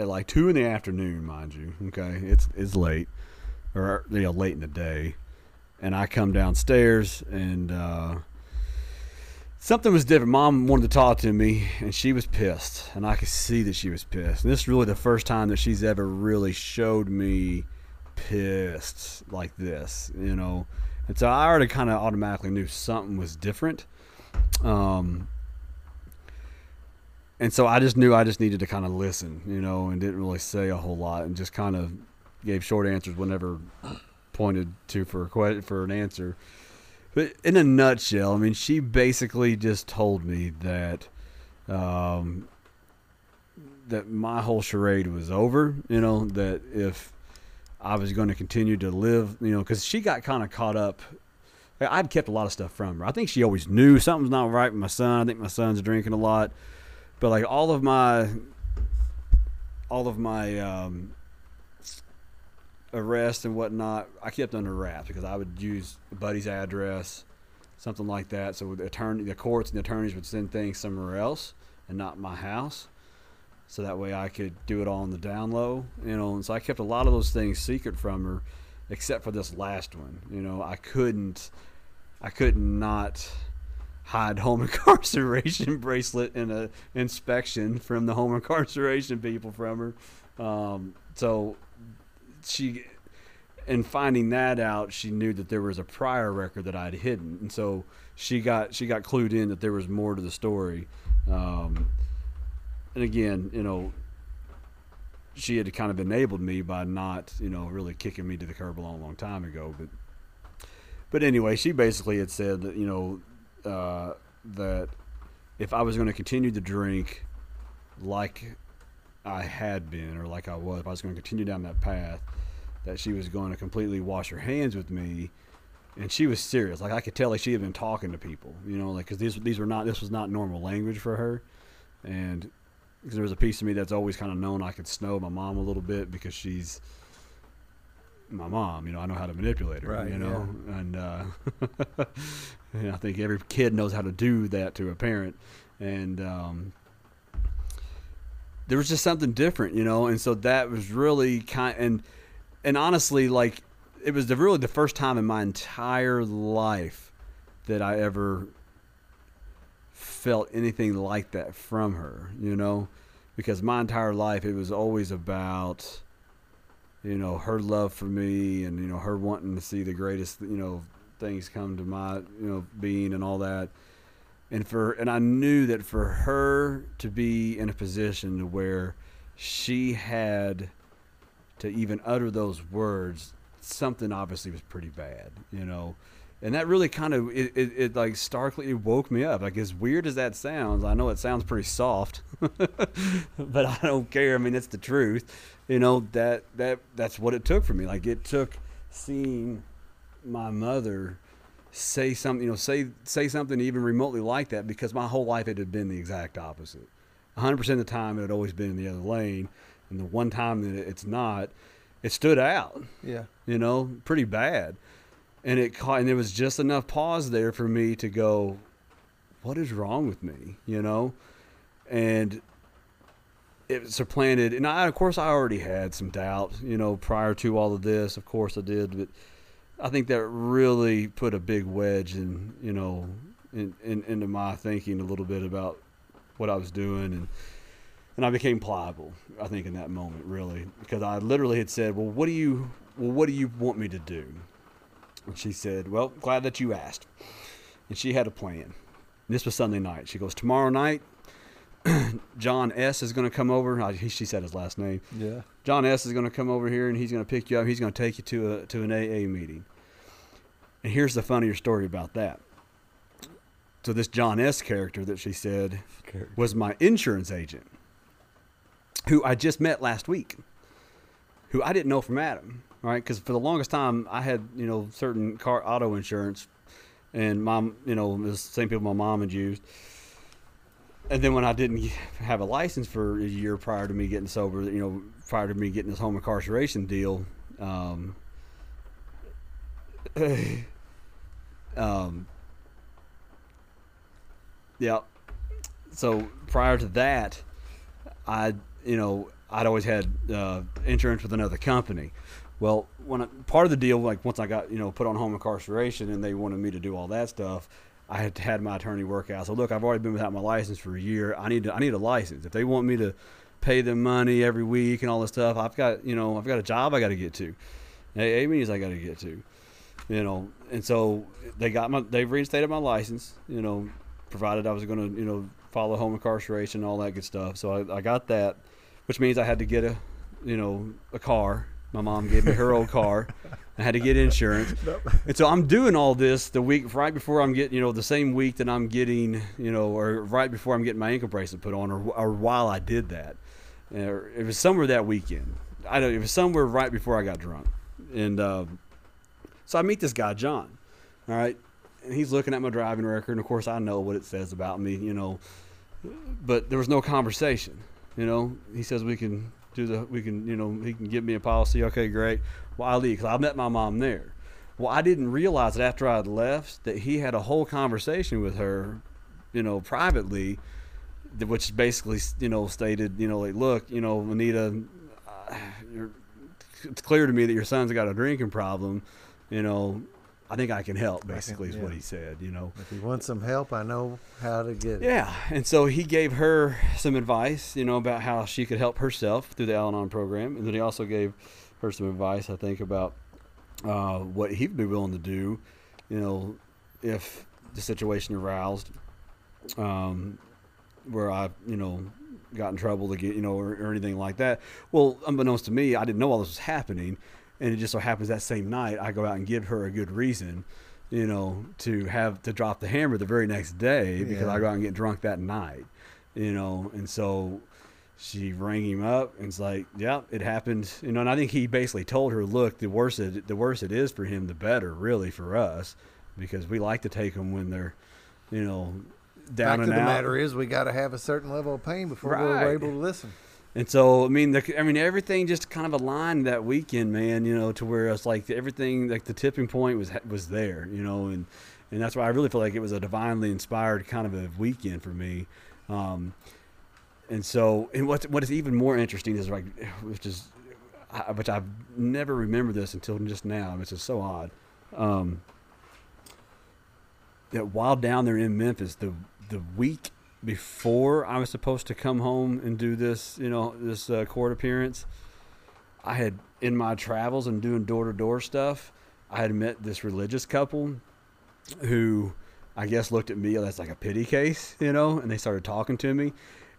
at like two in the afternoon, mind you. Okay, it's it's late, or you know late in the day, and I come downstairs and. Uh, something was different. Mom wanted to talk to me, and she was pissed, and I could see that she was pissed. And this is really the first time that she's ever really showed me pissed like this, you know. And so I already kind of automatically knew something was different. Um, and so I just knew I just needed to kind of listen, you know, and didn't really say a whole lot, and just kind of gave short answers whenever pointed to for a for an answer. But in a nutshell, I mean, she basically just told me that um, that my whole charade was over. You know, that if I was going to continue to live, you know, because she got kind of caught up. I'd kept a lot of stuff from her. I think she always knew something's not right with my son. I think my son's drinking a lot, but like all of my, all of my um, arrest and whatnot, I kept under wraps because I would use a buddy's address, something like that. So the attorney, the courts and the attorneys would send things somewhere else and not my house, so that way I could do it all on the down low, you know. And so I kept a lot of those things secret from her, except for this last one. You know, I couldn't, I could not hide home incarceration bracelet and a inspection from the home incarceration people from her. Um, so she in finding that out, she knew that there was a prior record that I had hidden, and so she got she got clued in that there was more to the story. Um, and again, you know, she had kind of enabled me by not, you know, really kicking me to the curb a long, long time ago. But but anyway, she basically had said that you know uh, that if I was going to continue to drink like I had been or like I was, if I was going to continue down that path, that she was going to completely wash her hands with me. And she was serious. Like I could tell, like she had been talking to people, you know, like because these these were not this was not normal language for her, and because there was a piece of me that's always kind of known I could snow my mom a little bit because she's my mom. You know, I know how to manipulate her. Right, you know, yeah. and uh, I think every kid knows how to do that to a parent, and um, there was just something different, you know, and so that was really kind and and honestly, like it was the, really the first time in my entire life that I ever felt anything like that from her, you know, because my entire life it was always about you know her love for me and you know her wanting to see the greatest you know things come to my you know being and all that and for and I knew that for her to be in a position to where she had to even utter those words, something obviously was pretty bad, you know. And that really kind of it, it, it like starkly woke me up. Like as weird as that sounds, I know it sounds pretty soft, but I don't care. I mean, it's the truth. You know that that that's what it took for me. Like it took seeing my mother say something, you know, say say something even remotely like that because my whole life it had been the exact opposite. 100% of the time it had always been in the other lane, and the one time that it's not, it stood out. Yeah, you know, pretty bad, and it caught, and there was just enough pause there for me to go, "What is wrong with me?" You know, and it supplanted, and I, of course, I already had some doubt, you know, prior to all of this. Of course, I did, but I think that really put a big wedge in, you know, in, in, into my thinking a little bit about what I was doing, and and I became pliable. I think in that moment, really, because I literally had said, "Well, what do you, well, what do you want me to do?" And she said, "Well, glad that you asked." And she had a plan. This was Sunday night. She goes, "Tomorrow night." John S is going to come over. I, he, she said his last name. Yeah. John S is going to come over here and he's going to pick you up. He's going to take you to a to an AA meeting. And here's the funnier story about that. So this John S character that she said was my insurance agent, who I just met last week, who I didn't know from Adam. Right? Because for the longest time I had you know certain car auto insurance, and mom you know the same people my mom had used and then when I didn't have a license for a year prior to me getting sober, you know, prior to me getting this home incarceration deal, um, um, yeah. So prior to that, I, you know, I'd always had uh, insurance with another company. Well, when I, part of the deal, like once I got, you know, put on home incarceration and they wanted me to do all that stuff, I had had my attorney work out. So look, I've already been without my license for a year. I need to, I need a license. If they want me to pay them money every week and all this stuff, I've got you know I've got a job I got to get to, AA meetings I got to get to, you know. And so they got my they reinstated my license, you know, provided I was going to you know follow home incarceration and all that good stuff. So I, I got that, which means I had to get a you know a car. My mom gave me her old car. I had to get insurance. And so I'm doing all this the week right before I'm getting, you know, the same week that I'm getting, you know, or right before I'm getting my ankle bracelet put on, or, or while I did that. It was somewhere that weekend. I don't. It was somewhere right before I got drunk, and uh, so I meet this guy John. All right, and he's looking at my driving record, and of course I know what it says about me, you know. But there was no conversation. You know, he says we can do the we can you know he can give me a policy. Okay, great. Well, I leave because I met my mom there. Well, I didn't realize that after I left that he had a whole conversation with her, you know, privately, which basically you know stated you know like look you know Anita, uh, it's clear to me that your son's got a drinking problem, you know. I think I can help. Basically, can, yeah. is what he said. You know, if he wants some help, I know how to get it. Yeah, and so he gave her some advice, you know, about how she could help herself through the Al-Anon program, and then he also gave her some advice. I think about uh, what he'd be willing to do, you know, if the situation aroused, um, where I, you know, got in trouble to get, you know, or, or anything like that. Well, unbeknownst to me, I didn't know all this was happening and it just so happens that same night I go out and give her a good reason, you know, to have to drop the hammer the very next day because yeah. I go out and get drunk that night, you know, and so she rang him up and it's like, yeah, it happened, you know, and I think he basically told her, look, the worse it the worse it is for him, the better, really, for us, because we like to take them when they're, you know, down Fact and of the out. matter is, we got to have a certain level of pain before right. we're able to listen. And so, I mean, the, I mean, everything just kind of aligned that weekend, man. You know, to where it's like everything, like the tipping point was was there. You know, and and that's why I really feel like it was a divinely inspired kind of a weekend for me. Um, and so, and what what is even more interesting is like, which is, which I've never remembered this until just now. It's just so odd. Um, that while down there in Memphis, the the week before I was supposed to come home and do this, you know, this uh, court appearance, I had in my travels and doing door to door stuff, I had met this religious couple who I guess looked at me as like a pity case, you know, and they started talking to me.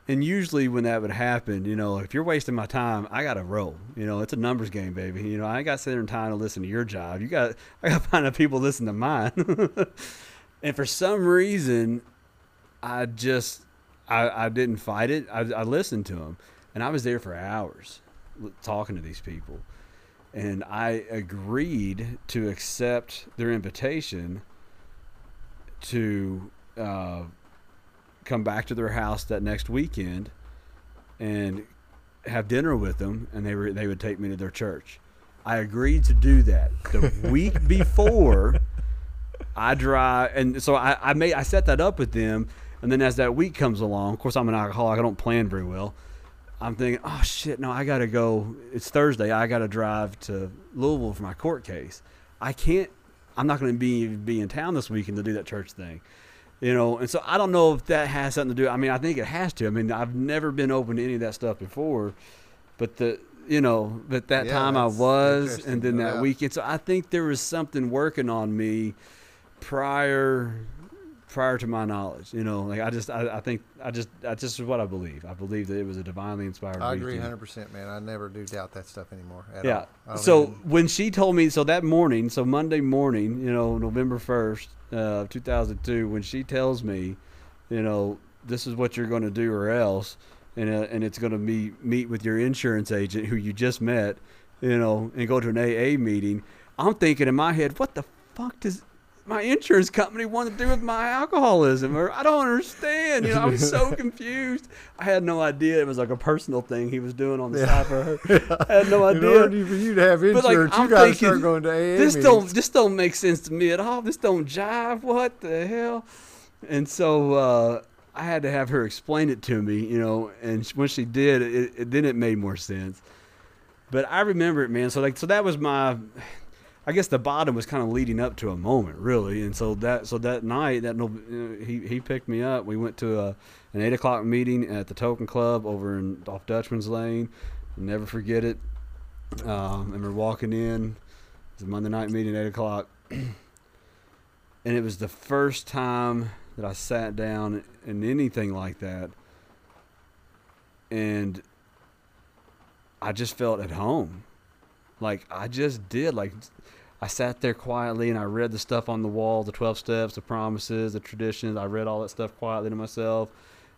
And usually when that would happen, you know, if you're wasting my time, I got to roll. You know, it's a numbers game, baby. You know, I got to sit there time to listen to your job. You got, I got to find out people listen to mine. and for some reason, I just I, I didn't fight it. I, I listened to them, and I was there for hours talking to these people, and I agreed to accept their invitation to uh, come back to their house that next weekend and have dinner with them, and they were they would take me to their church. I agreed to do that the week before. I drive, and so I, I made I set that up with them, and then as that week comes along, of course, I'm an alcoholic. I don't plan very well. I'm thinking, oh shit, no, I gotta go. It's Thursday. I gotta drive to Louisville for my court case. I can't. I'm not going to be be in town this weekend to do that church thing, you know. And so I don't know if that has something to do. I mean, I think it has to. I mean, I've never been open to any of that stuff before, but the you know, but that Yeah, time I was, and then that doubt. weekend. So I think there was something working on me prior prior to my knowledge. You know, like I just I, I think I just I just is what I believe. I believe that it was a divinely inspired. I agree, hundred percent, man. I never do doubt that stuff anymore. At Yeah. all. So even- when she told me, so that morning, so Monday morning, you know, November first, uh, two thousand two, when she tells me, you know, this is what you're going to do or else, and uh, and it's going to be meet with your insurance agent who you just met, you know, and go to an AA meeting. I'm thinking in my head, what the fuck does my insurance company want to do with my alcoholism? Or I don't understand. You know, I was so confused. I had no idea it was like a personal thing he was doing on the Yeah. side for her. I had no in idea. order for you to have like, insurance, I'm you got to thinking, start going to AA this meetings. don't this don't make sense to me at all. This don't jive. What the hell? And so uh, I had to have her explain it to me, you know. And when she did, it, it then it made more sense. But I remember it, man. So like, so that was my. I guess the bottom was kind of leading up to a moment, really. And so that so that night, that uh, he he picked me up. We went to a an eight o'clock meeting at the Token Club over in off Dutchman's Lane. I'll never forget it. Um, and we're walking in. It's a Monday night meeting, eight o'clock, and it was the first time that I sat down in anything like that, and I just felt at home. Like I just did. Like I sat there quietly and I read the stuff on the wall, the twelve steps, the promises, the traditions. I read all that stuff quietly to myself.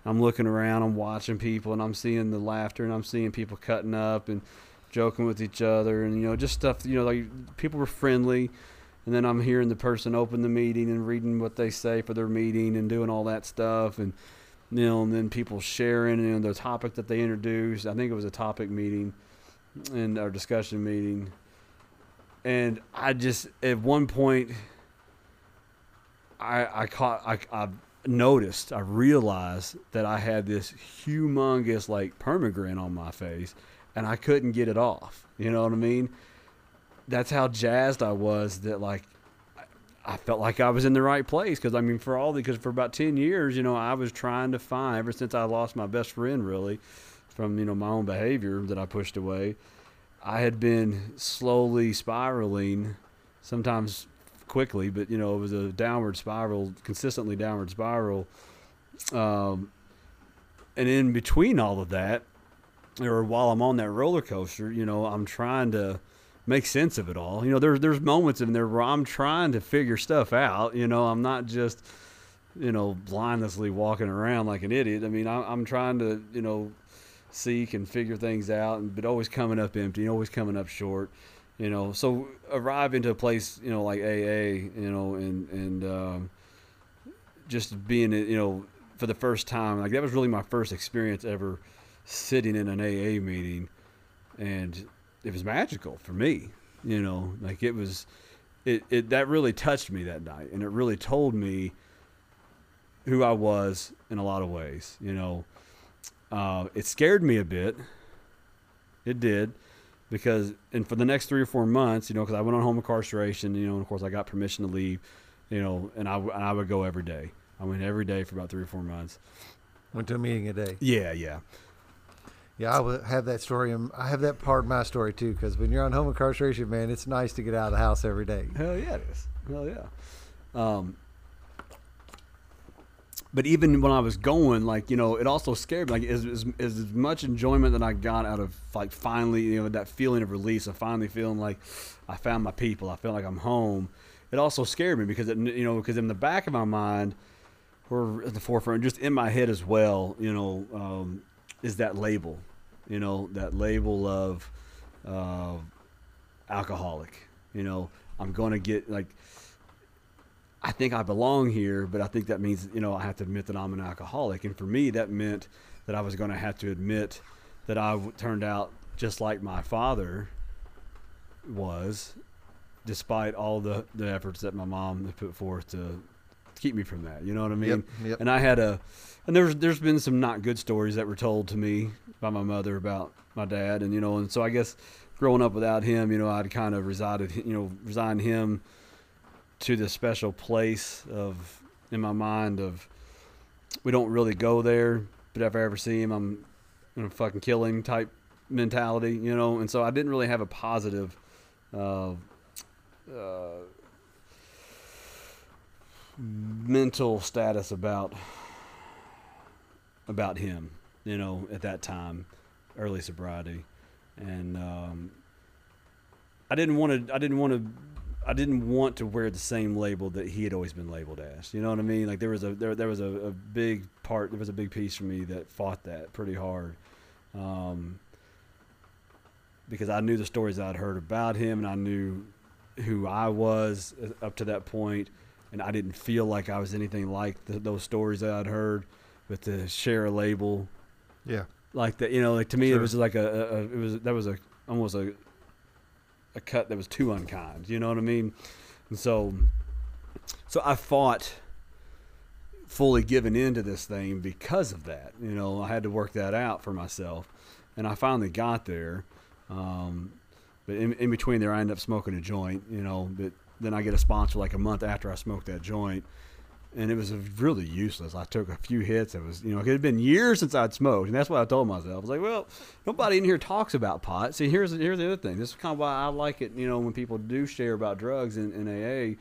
I'm looking around, I'm watching people, and I'm seeing the laughter, and I'm seeing people cutting up and joking with each other, and you know, just stuff. You know, like people were friendly, and then I'm hearing the person open the meeting and reading what they say for their meeting and doing all that stuff, and you know, and then people sharing you know, the topic that they introduced. I think it was a topic meeting, and our discussion meeting, and I just at one point. I, I caught I, I noticed I realized that I had this humongous like permagrin on my face and I couldn't get it off. You know what I mean? That's how jazzed I was that like I- felt like I was in the right place because I mean for all because for about 10 years, you know, I was trying to find ever since I lost my best friend really from, you know, my own behavior that I pushed away. I had been slowly spiraling sometimes quickly, but you know, it was a downward spiral, consistently downward spiral. Um, and in between all of that, or while I'm on that roller coaster, you know, I'm trying to make sense of it all. You know, there's there's moments in there where I'm trying to figure stuff out. You know, I'm not just you know blindlessly walking around like an idiot. I mean, I, I'm trying to you know seek and figure things out, but always coming up empty, always coming up short. You know, so arrive into a place you know like AA, you know, and and um, just being you know for the first time like that was really my first experience ever sitting in an AA meeting, and it was magical for me. You know, like it was, it, it that really touched me that night, and it really told me who I was in a lot of ways. You know, uh, it scared me a bit. It did, because and for the next three or four months, you know, because I went on home incarceration, you know, and of course I got permission to leave, you know, and I and I would go every day. I went every day for about three or four months. Went to a meeting a day. Yeah, yeah. Yeah, I would have that story. in- I have that part of my story too, because when you're on home incarceration, man, it's nice to get out of the house every day. Hell yeah, it is. Hell yeah. Um, but even when I was going, like you know, it also scared me. Like as, as, as much enjoyment that I got out of like finally, you know, that feeling of release of finally feeling like I found my people. I feel like I'm home. It also scared me because it, you know, because in the back of my mind, or at the forefront, just in my head as well, you know, um, is that label, you know, that label of uh, alcoholic. You know, I'm to get like. I think I belong here, but I think that means you know I have to admit that I'm an alcoholic, and for me that meant that I was going to have to admit that I turned out just like my father was, despite all the the efforts that my mom had put forth to keep me from that. You know what I mean? Yep, yep. And I had a, and there's there's been some not good stories that were told to me by my mother about my dad, and you know, and so I guess growing up without him, you know, I'd kind of resided, you know, resigned him to this special place of in my mind of we don't really go there, but if I ever see him, I'm fucking kill him type mentality, you know. And so I didn't really have a positive. Uh, uh, mental status about about him, you know, at that time, early sobriety, and um, I didn't want to. I didn't want to. I didn't want to wear the same label that he had always been labeled as. You know what I mean? Like there was a there there was a, a big part. There was a big piece for me that fought that pretty hard. Um, because I knew the stories I'd heard about him, and I knew who I was up to that point, and I didn't feel like I was anything like the, those stories that I'd heard. But to share a label Yeah. like that, you know, like to me, Sure. it was like a, a, a it was that was a almost a a cut that was too unkind. You know what I mean? And so, so I fought fully giving into this thing because of that. You know, I had to work that out for myself, and I finally got there. Um, but in, in between there, I ended up smoking a joint. You know, but then I get a sponsor like a month after I smoked that joint, and it was really useless. I took a few hits. It was, you know, it had been years since I'd smoked, and that's what I told myself. I was like, well, nobody in here talks about pot. See, here's here's the other thing. This is kind of why I like it. You know, when people do share about drugs in, in AA,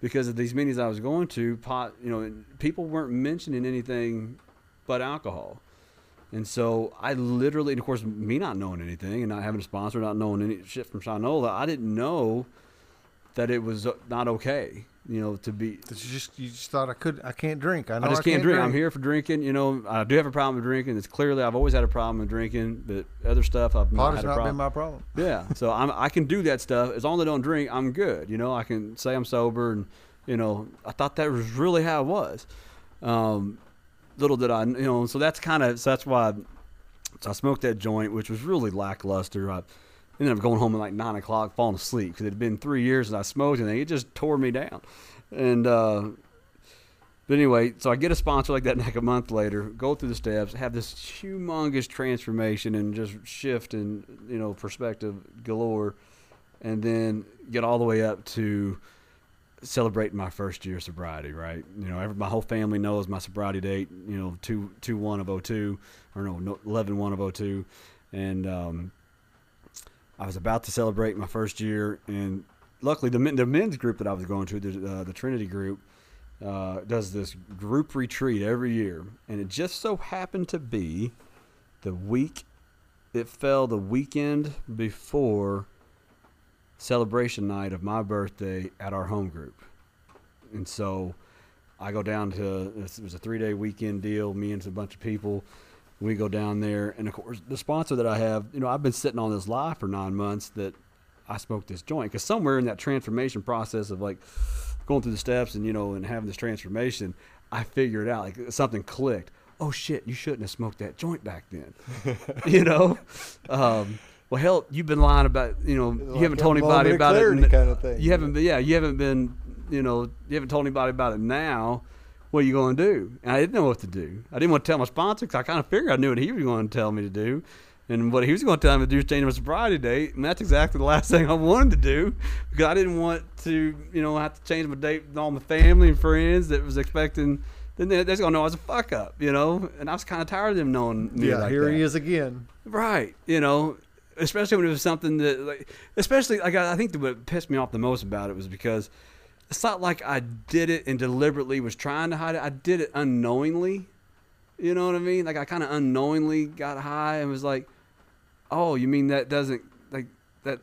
because of these meetings I was going to, pot. You know, people weren't mentioning anything but alcohol. And so I literally, and of course, me not knowing anything and not having a sponsor, not knowing any shit from Shinola, I didn't know that it was not okay, you know, to be. You just you just thought I could I can't drink. I know I just can't, drink. I'm here for drinking. You know, I do have a problem with drinking. It's clearly I've always had a problem with drinking, but other stuff I've not had a not problem. been my problem. Yeah, so I'm I can do that stuff as long as I don't drink. I'm good. You know, I can say I'm sober, and you know, I thought that was really how it was. Um, little did I, you know, so that's kind of so that's why. So I smoked that joint, which was really lackluster. I ended up going home at like nine o'clock, falling asleep because it had been three years since I smoked, and it just tore me down. And uh, but anyway, so I get a sponsor like that like a month later, go through the steps, have this humongous transformation and just shift and you know perspective galore, and then get all the way up to celebrating my first year of sobriety. Right, you know, every, my whole family knows my sobriety date. You know, two two one of 02, or no, eleven one of 02, and um, I was about to celebrate my first year, and luckily the men, the men's group that I was going to, the uh, the Trinity group uh, does this group retreat every year, and it just so happened to be the week. It fell the weekend before celebration night of my birthday at our home group, and so I go down to it was a three day weekend deal. Me and a bunch of people. We go down there, and of course, the sponsor that I have, you know, I've been sitting on this lie for nine months that I smoked this joint because somewhere in that transformation process of like going through the steps and you know and having this transformation, I figured out like something clicked. Oh shit, you shouldn't have smoked that joint back then. you know, um, well hell, you've been lying about you know Like you haven't told anybody about it. kind of thing. You haven't been yeah you haven't been you know you haven't told anybody about it now. What are you going to do? And I didn't know what to do. I didn't want to tell my sponsor because I kind of figured I knew what he was going to tell me to do. And what he was going to tell me to do is change my sobriety date, and that's exactly the last thing I wanted to do because I didn't want to, you know, have to change my date with all my family and friends that was expecting. Then they- they're going to know I was a fuck up, you know. And I was kind of tired of them knowing me Yeah, like here that. he is again. Right. You know, especially when it was something that, like, especially, like, I I think what pissed me off the most about it was because it's not like I did it and deliberately was trying to hide it. I did it unknowingly. You know what I mean? Like, I kind of unknowingly got high and was like, oh, you mean that doesn't, like, that.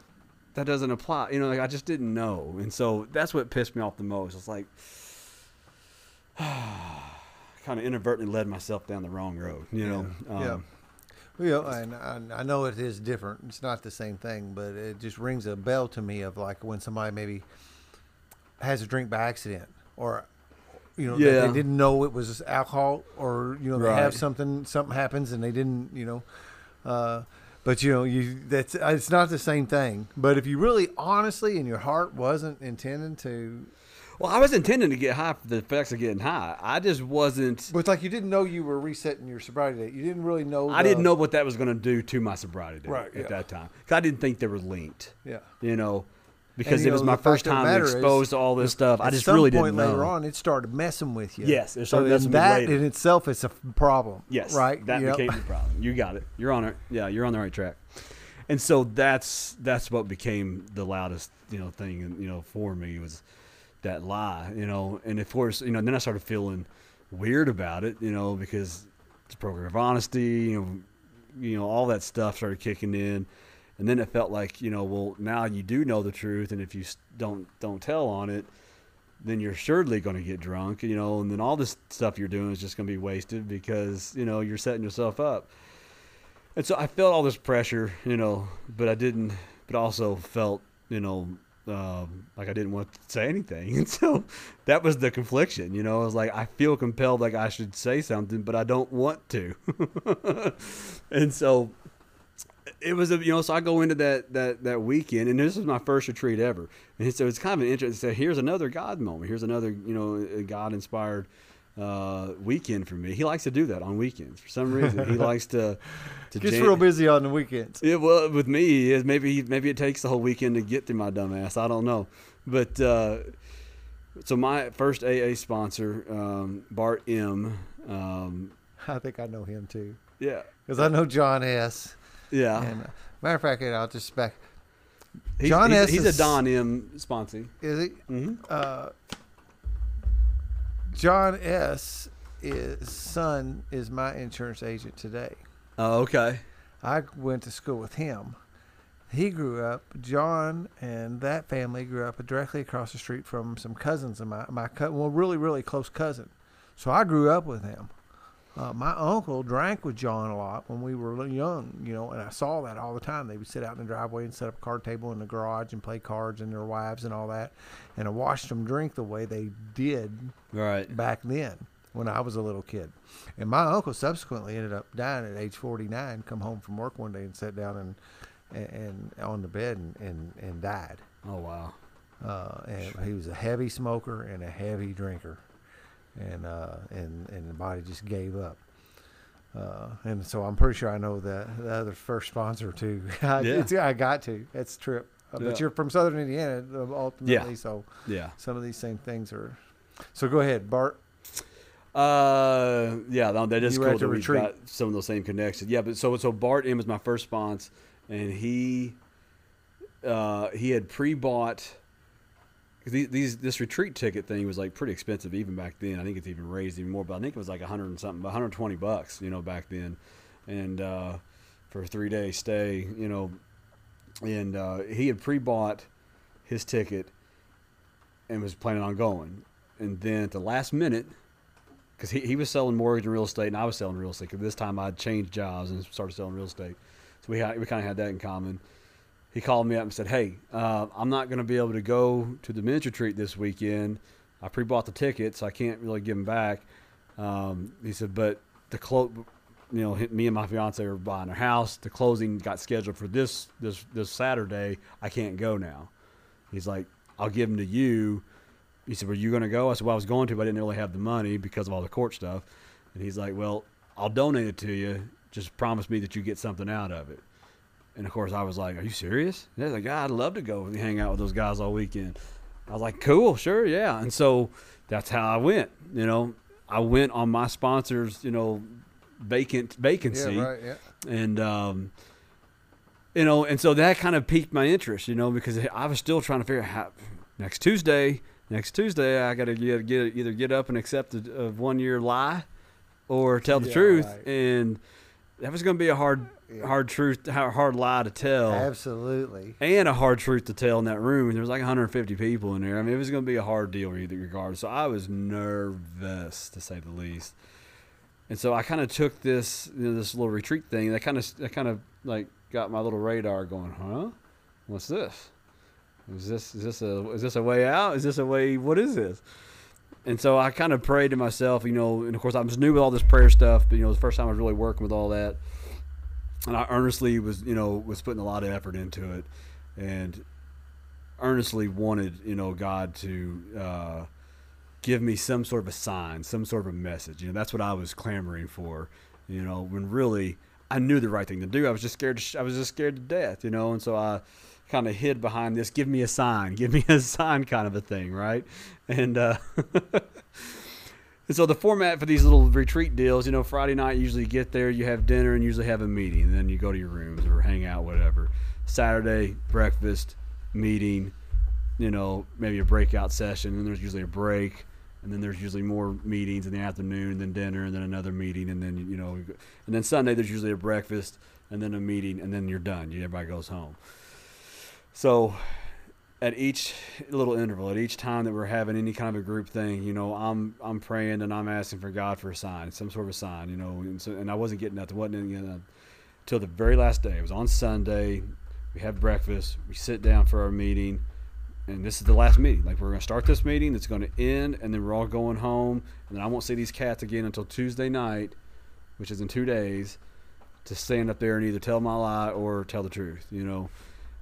That doesn't apply, you know. Like I just didn't know, and so that's what pissed me off the most. It's like, kind of inadvertently led myself down the wrong road, you know. Yeah. Um, Well, and I, I know it is different. It's not the same thing, but it just rings a bell to me of like when somebody maybe has a drink by accident, or you know, Yeah. they didn't know it was alcohol, or you know, they have something, something happens, and they didn't, you know. Uh, but you know, you that's it's not the same thing. But if you really, honestly, in your heart, wasn't intending to, Well, I was intending to get high for the effects of getting high. I just wasn't. But it's like you didn't know you were resetting your sobriety date. You didn't really know. I didn't know what that was going to do to my sobriety date Right, at yeah. that time. 'Cause I didn't think they were linked. Yeah. You know, because you it was know, my first the time matter is, exposed to all this stuff. I just really point didn't know. later on, it started messing with you. Yes, it so started with that in itself is a problem. Yes, right. That Yep. became the problem. You got it. You're on it. Yeah, you're on the right track. And so that's that's what became the loudest you know thing and you know for me was that lie you know and of course you know then I started feeling weird about it you know because it's a program of honesty you know you know all that stuff started kicking in and then it felt like you know well now you do know the truth and if you don't don't tell on it then you're surely going to get drunk, you know, and then all this stuff you're doing is just going to be wasted because, you know, you're setting yourself up. And so I felt all this pressure, you know, but I didn't, but also felt, you know, um, like I didn't want to say anything. And so that was the confliction, you know, I was like, I feel compelled like I should say something, but I don't want to. and so it was a you know so I go into that that that weekend and this was my first retreat ever and so it's kind of an interesting. So here's another God moment. Here's another you know God inspired uh, weekend for me. He likes to do that on weekends for some reason. He likes to to Gets jam- real busy on the weekends. yeah, well, with me, is maybe maybe it takes the whole weekend to get through my dumb ass. I don't know, but uh, so my first AA sponsor, um, Bart M. Um, I think I know him too yeah, because I know John S. yeah. And uh, matter of fact, I'll just back. He's, John he's, S. he's is- a Don M. sponsor. Is he? hmm Uh, John S. Is son is my insurance agent today. Oh, okay. I went to school with him. He grew up. John and that family grew up directly across the street from some cousins of my my co- well, really really close cousin. So I grew up with him. Uh, my uncle drank with John a lot when we were young, you know, and I saw that all the time. They would sit out in the driveway and set up a card table in the garage and play cards and their wives and all that. And I watched them drink the way they did Right. back then when I was a little kid. And my uncle subsequently ended up dying at age 49, come home from work one day and sat down and and, and on the bed and, and, and died. Oh wow. Uh, and he was a heavy smoker and a heavy drinker. And uh, and and the body just gave up. Uh, and so I'm pretty sure I know the, the other first sponsor too. I, Yeah. it's, I got to. That's trip. Uh, Yeah. But you're from Southern Indiana uh, ultimately, so Yeah. some of these same things are. So go ahead, Bart. Uh, yeah, no, that is You cool that we've got some of those same connections. Yeah, but so so Bart M was my first sponsor, and he uh, he had pre-bought. 'Cause These, this retreat ticket thing was like pretty expensive even back then. I think it's even raised even more, but I think it was like a hundred and something, one hundred twenty bucks, you know, back then, and uh, for a three day stay, you know, and uh, he had pre-bought his ticket and was planning on going, and then at the last minute, because he, he was selling mortgage and real estate, and I was selling real estate. Because this time I'd changed jobs and started selling real estate, so we we kind of had that in common. He called me up and said, "Hey, uh, I'm not going to be able to go to the men's retreat this weekend. I pre-bought the tickets, I can't really give them back." Um, he said, "But the clo- you know, me and my fiance were buying a house. The closing got scheduled for this this this Saturday. I can't go now." He's like, "I'll give them to you." He said, "Were you going to go?" I said, "Well, I was going to, but I didn't really have the money because of all the court stuff." And he's like, "Well, I'll donate it to you. Just promise me that you get something out of it." And of course, I was like, "Are you serious?" And they're like, "Yeah, I'd love to go hang out with those guys all weekend." I was like, "Cool, sure, yeah." And so that's how I went. You know, I went on my sponsor's, you know, vacant vacancy Yeah, right. Yeah. and um, you know, and so that kind of piqued my interest, you know, because I was still trying to figure out how next Tuesday, next Tuesday, I got to get, get either get up and accept a, a one year lie, or tell the Yeah, truth, right. and that was going to be a hard, Yeah. hard truth, hard hard lie to tell. Absolutely. And a hard truth to tell in that room. There was like 150 people in there. I mean, it was going to be a hard deal either regard. So I was nervous to say the least. And so I kind of took this you know, this little retreat thing. That kind of that kind of like got my little radar going. Huh? What's this? Is this is this a is this a way out? Is this a way? What is this? And so I kind of prayed to myself, you know. And of course, I was new with all this prayer stuff, but you know, the first time I was really working with all that. And I earnestly was, you know, was putting a lot of effort into it. And earnestly wanted, you know, God to uh, give me some sort of a sign, some sort of a message. You know, that's what I was clamoring for. You know, when really I knew the right thing to do. I was just scared. Sh- I was just scared to death. You know, and so I kind of hid behind this. Give me a sign. Give me a sign, kind of a thing, right? And. Uh, And so the format for these little retreat deals, you know, Friday night usually get there, you have dinner, and usually have a meeting, and then you go to your rooms or hang out, whatever. Saturday breakfast, meeting, you know, maybe a breakout session, and there's usually a break, and then there's usually more meetings in the afternoon, and then dinner, and then another meeting, and then you know, and then Sunday there's usually a breakfast, and then a meeting, and then you're done. Everybody goes home. So at each little interval, at each time that we're having any kind of a group thing, you know, I'm I'm praying and I'm asking for God for a sign, some sort of a sign, you know, and, so, and I wasn't getting nothing, wasn't know, till the very last day. It was on Sunday. We have breakfast. We sit down for our meeting, and this is the last meeting. Like we're going to start this meeting. It's going to end, and then we're all going home. And then I won't see these cats again until Tuesday night, which is in two days, to stand up there and either tell my lie or tell the truth. You know,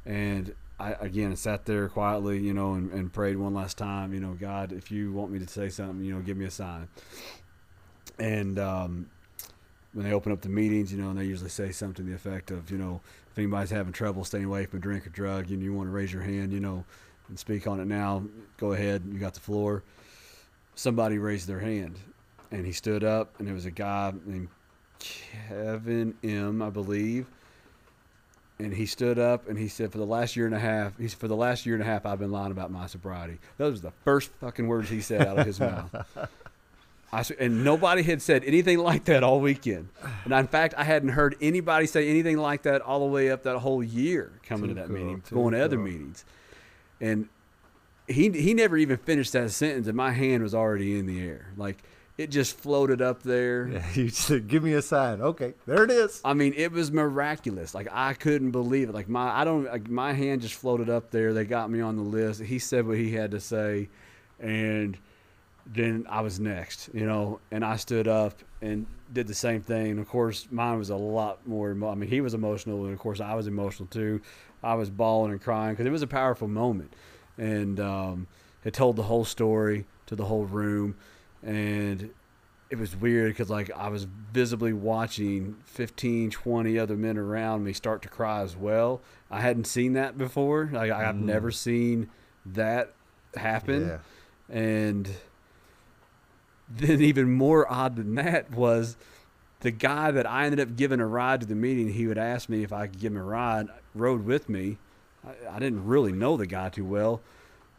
and I again sat there quietly, you know, and, and prayed one last time. You know, God, if you want me to say something, you know, give me a sign. And um, when they open up the meetings, you know, and they usually say something to the effect of, you know, if anybody's having trouble staying away from a drink or drug, and you want to raise your hand, you know, and speak on it now, go ahead. You got the floor. Somebody raised their hand, and he stood up, and there was a guy named Kevin M, I believe and he stood up and he said, "For the last year and a half, he's for the last year and a half, I've been lying about my sobriety." Those were the first fucking words he said out of his mouth. I, and nobody had said anything like that all weekend. And in fact, I hadn't heard anybody say anything like that all the way up that whole year coming Too to that cool, meeting, going to other meetings. And he he never even finished that sentence, and my hand was already in the air. Like it just floated up there. Yeah, you said, "Give me a sign." Okay, there it is. I mean, it was miraculous. Like I couldn't believe it. Like my, I don't, like, my hand just floated up there. They got me on the list. He said what he had to say, and then I was next. You know, and I stood up and did the same thing. And of course, mine was a lot more. emo- I mean, he was emotional, and of course, I was emotional too. I was bawling and crying because it was a powerful moment, and um, it told the whole story to the whole room, and it was weird because like I was visibly watching 15, 20 other men around me start to cry as well. I hadn't seen that before. Like I've Mm. never seen that happen. Yeah. And then even more odd than that was the guy that I ended up giving a ride to the meeting. He would ask me if I could give him a ride. Rode with me. I, I didn't really know the guy too well,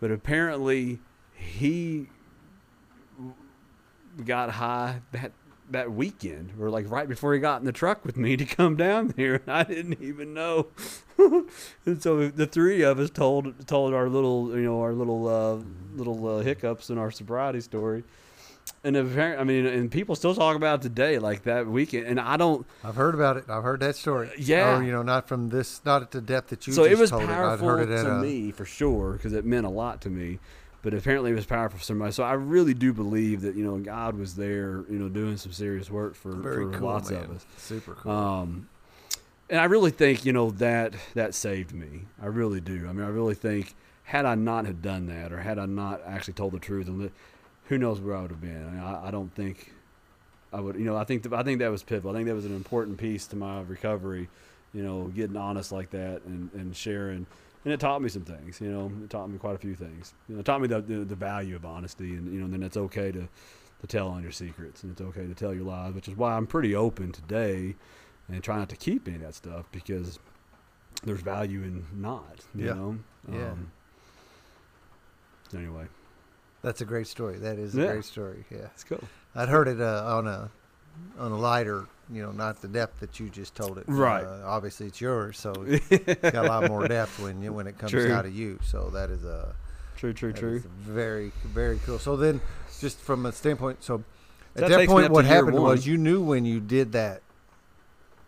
but apparently he got high that that weekend or like right before he got in the truck with me to come down here and I didn't even know and so the three of us told told our little you know our little uh, little uh, hiccups in our sobriety story and apparently I mean and people still talk about it today like that weekend and I don't I've heard about it. I've heard that story. Yeah. Or, you know, not from this, not at the depth that you. so just it was told powerful I've heard it to a, me for sure because it meant a lot to me but apparently it was powerful for somebody. So i really do believe that you know god was there you know doing some serious work for, for cool, lots man. of us. Super cool. um, and i really think you know that that saved me. I really do. I mean i really think had i not had done that or had i not actually told the truth and li- who knows where i would have been. I, mean, I, I don't think i would you know i think th- i think that was pivotal. I think that was an important piece to my recovery you know getting honest like that and, and sharing and it taught me some things you know it taught me quite a few things you know it taught me the, the, the value of honesty and you know then it's okay to to tell on your secrets and it's okay to tell your lies which is why i'm pretty open today and try not to keep any of that stuff because there's value in not you Yeah. know Yeah. um, anyway That's a great story. That is a Yeah. great story. Yeah. it's cool I'd heard it uh, on a on a lighter, you know, not the depth that you just told it. Right. Uh, obviously, it's yours, so it's got a lot more depth when you when it comes True. out of you. So that is a true true true very very cool. So then, just from a standpoint, so at that me point, what happened was you knew when you did that.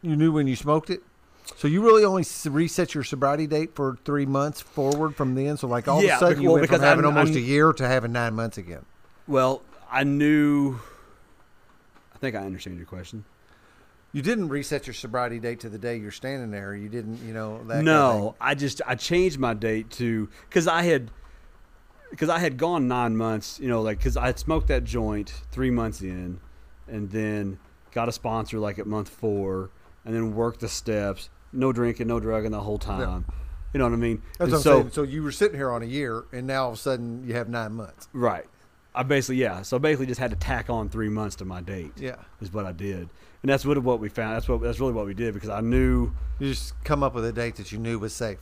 You knew when you smoked it. So you really only reset your sobriety date for three months forward from then. So like all Yeah, of a sudden you well, went from having I'm- almost I'm- a year to having nine months again. Well, I knew. I think I understand your question. You didn't reset your sobriety date to the day you're standing there. You didn't, you know. That kind of no, I just I changed my date to because I had because I had gone nine months. You know, like because I had smoked that joint three months in, and then got a sponsor like at month four, and then worked the steps. No drinking, no drugging the whole time. You know what I mean? That's what I'm so saying. So you were sitting here on a year, and now all of a sudden you have nine months. right, I basically yeah. So basically just had to tack on three months to my date. Yeah. is what I did, and that's what what we found. That's what that's really what we did because I knew. You just come up with a date that you knew was safe.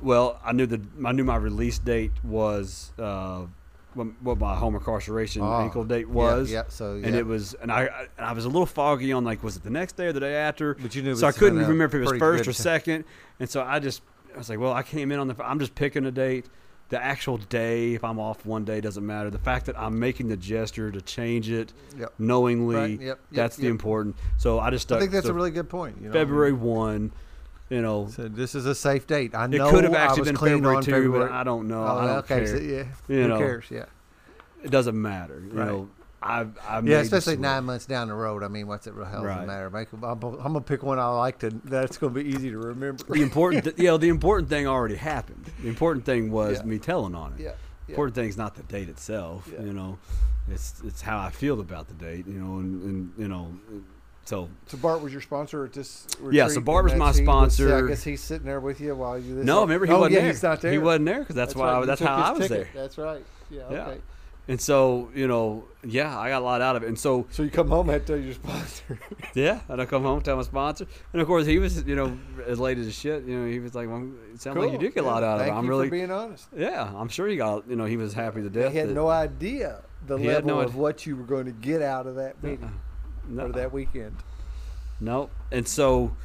Well, I knew the I knew my release date was uh, what, my home incarceration Ah, ankle date was. yeah, so, and it was, and I I- and I was a little foggy on like was it the next day or the day after? But you knew it so I couldn't remember if it was first or second, and so I just I was like, well, I came in on the I'm just picking a date. The actual day, if I'm off one day, doesn't matter. The fact that I'm making the gesture to change it Yep. knowingly, Right, yep, yep, that's the important. So I just stuck. I think that's so a really good point. You know, February one. You know, So this is a safe date. I know it could have actually been February two, February. but I don't know. Oh, I don't okay, care. so, yeah. You Who know. cares? Yeah. It doesn't matter. You Right. know, I I Yeah, especially nine months down the road. I mean, what's it? Hell does Right. matter? Make, I'm, I'm gonna pick one I like to. That's gonna be easy to remember. The important, th- know, the important thing already happened. The important thing was Yeah. me telling on it. Yeah, The important thing is not the date itself. Yeah. You know, it's it's how I feel about the date. You know, and, and you know, so So Bart was your sponsor at this. Yeah, so Bart was my he was- sponsor. I guess he's sitting there with you while you. No, remember he oh, wasn't yeah, there. He's not there. He wasn't there because that's, why right. I, that's how I was ticket. there. That's right. Yeah. Yeah. Okay. And so you know, yeah, I got a lot out of it. And so So you come home and tell your sponsor. Yeah, and I come home tell my sponsor, and of course he was, you know, as late as shit. You know, he was like, "Well, it sounds like you Cool. did get a lot out of it." I'm you really, for being honest. yeah, I'm sure he got, you know, he was happy to death. He had that- no idea the level no of id- what you were going to get out of that uh-uh. meeting no, or that weekend. no, and so,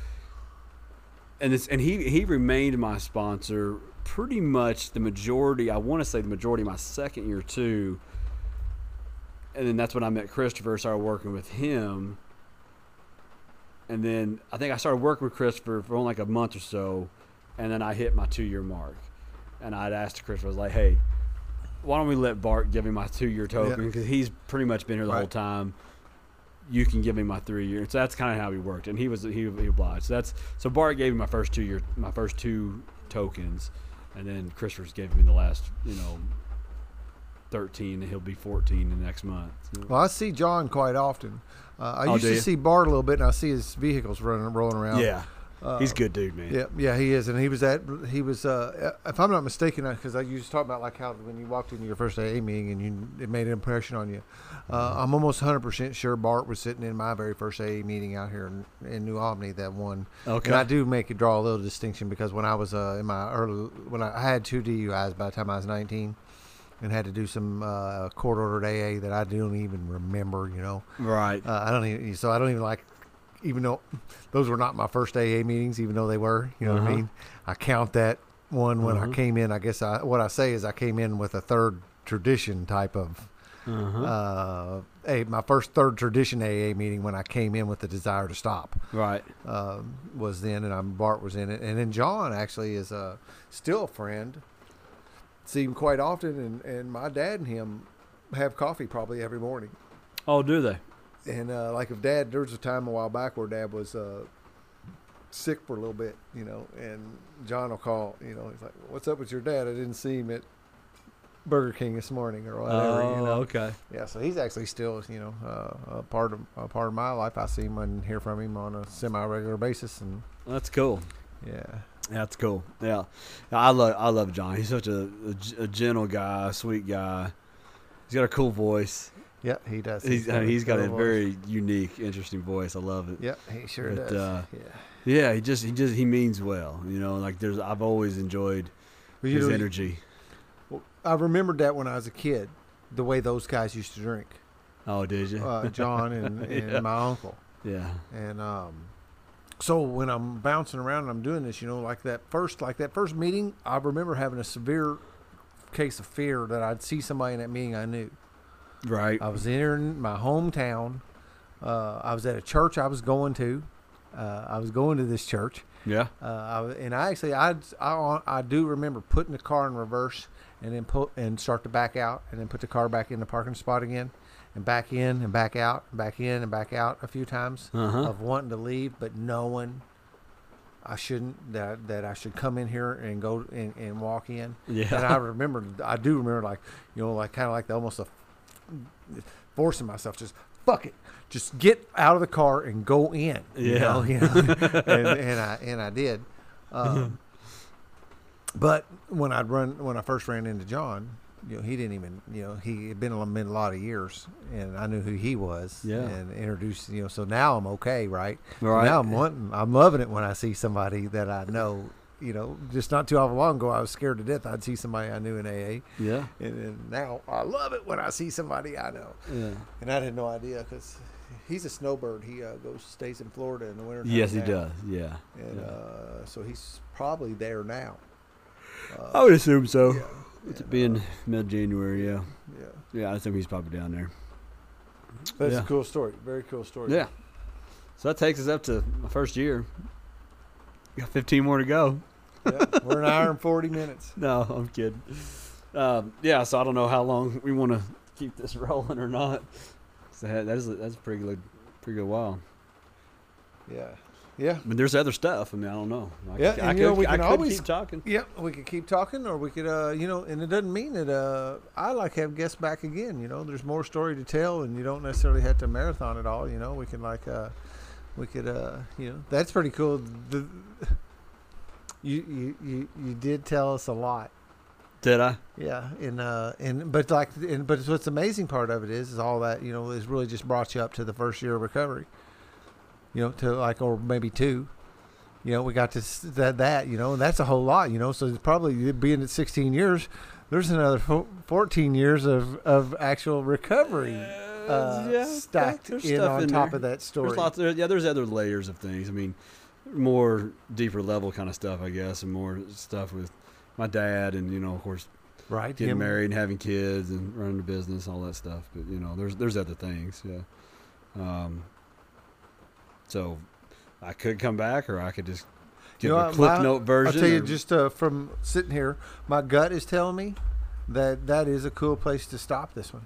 and it's and he he remained my sponsor pretty much the majority. I want to say the majority of my second year too. And then that's when I met Christopher. Started working with him. And then I think I started working with Christopher for only like a month or so, and then I hit my two year mark. And I'd asked Christopher, I was like, "Hey, why don't we let Bart give me my two year token because he's pretty much been here the whole time. You can give me my three year." So that's kind of how we worked, and he was he, he obliged. So that's so Bart gave me my first two year my first two tokens, and then Christopher's gave me the last you know thirteen, and he'll be fourteen the next month. Well, I see John quite often. Uh, I Oh, used to see Bart a little bit, and I see his vehicles running, rolling around. yeah, Uh, he's a good dude, man. Yeah, yeah, he is, and he was at he was. Uh, if I'm not mistaken, because I used to talk about like how when you walked into your first AA meeting and you it made an impression on you. Uh, I'm almost 100 percent sure Bart was sitting in my very first AA meeting out here in, in New Albany that one. Okay. And I do make it draw a little distinction because when I was uh, in my early when I, I had two DUIs by the time I was 19. And had to do some uh, court ordered AA that I don't even remember, you know. Right. Uh, I don't even so I don't even like even though those were not my first AA meetings, even though they were, you know what I Uh-huh. mean. I count that one when Uh-huh. I came in. I guess I what I say is I came in with a third tradition type of Uh-huh. uh, a my first third tradition AA meeting when I came in with the desire to stop right. um, was then, and I'm Bart was in it, and then John actually is uh, still a friend. See him quite often, and, and my dad and him have coffee probably every morning. Oh, do they? And uh, like if dad, there was a time a while back where dad was uh, sick for a little bit, you know, and John will call, you know, he's like, "What's up with your dad? I didn't see him at Burger King this morning or whatever." oh, you know? okay. Yeah, so he's actually still, you know, uh, a part of a part of my life. I see him and hear from him on a semi-regular basis, and That's cool. yeah, That's cool. Yeah, I love I love John. He's such a gentle guy, sweet guy. He's got a cool voice. Yeah, he does. He's I mean, he's got a voice. very unique, interesting voice. I love it. Yep, he sure But, does. uh, yeah, Yeah, he just he just he means well. You know, like there's I've always enjoyed Well, his know, energy. I remembered that when I was a kid, the way those guys used to drink, Oh, did you? uh, John and, and Yeah. my uncle. yeah. And um, so when I'm bouncing around and I'm doing this, you know, like that first, like that first meeting, I remember having a severe case of fear that I'd see somebody in that meeting I knew. Right. I was in my hometown. Uh, I was at a church I was going to. Uh, I was going to this church, yeah. uh, I, was- and I actually I, I I do remember putting the car in reverse and then pull and start to back out, and then put the car back in the parking spot again, and back in and back out, and back in and back out a few times Uh-huh. of wanting to leave, but knowing I shouldn't that that I should come in here and go and, and walk in. Yeah. And I remember, I do remember, like you know, like kind of like the, almost a forcing myself, just fuck it, just get out of the car and go in. You Yeah. know, you know? and, and I and I did. Um, but when I'd run, when I first ran into John, you know, he didn't even, you know, he had been a, lot of years, and I knew who he was, Yeah. and introduced, you know. So now I'm okay, right? Right. Now I'm wanting, I'm loving it when I see somebody that I know. You know, just not too long ago, I was scared to death. I'd see somebody I knew in AA, Yeah. and, and now I love it when I see somebody I know. Yeah. And I had no idea because he's a snowbird. He uh, goes stays in Florida in the winter. Yes, he does. Yeah. And yeah. uh, so he's probably there now. Uh, I would assume so. yeah, With it and, being mid January, yeah. yeah. Yeah, I think he's probably down there. That's Yeah. a cool story. Very cool story. Yeah. So that takes us up to my first year. Got 15 more to go. Yeah, We're an hour and forty minutes. No, I'm kidding. Um, yeah, so I don't know how long we want to keep this rolling or not. So that that is that's a pretty good, pretty good while. Yeah. Yeah. I mean, there's other stuff. I mean, I don't know. I Yeah, could, and I you know, we I can could always- keep talking. Yep, we could keep talking, or we could, uh, you know, and it doesn't mean that uh, I like have guests back again. You know, there's more story to tell, and you don't necessarily have to marathon it all. You know, we can like, uh, we could, uh, you know, that's pretty cool. The, you, you, you, you did tell us a lot. Did I? Yeah, and uh, and but like, and, but what's amazing part of it is, is all that you know is really just brought you up to the first year of recovery. You know, to like or maybe two. You know, we got to that that you know, and that's a whole lot. You know, so it's probably being at 16 years, there's another 14 years of of actual recovery uh, yeah, stacked in stuff on in top there. of that story. There's lots. There, yeah, there's other layers of things. I mean, more deeper level kind of stuff, I guess, and more stuff with my dad, and you know, of course, right? getting Him- married and having kids and running a business, all that stuff. But you know, there's there's other things. Yeah. Um. So, I could come back, or I could just give You know, a clip note version. I'll tell you or- just uh, from sitting here, my gut is telling me that that is a cool place to stop this one.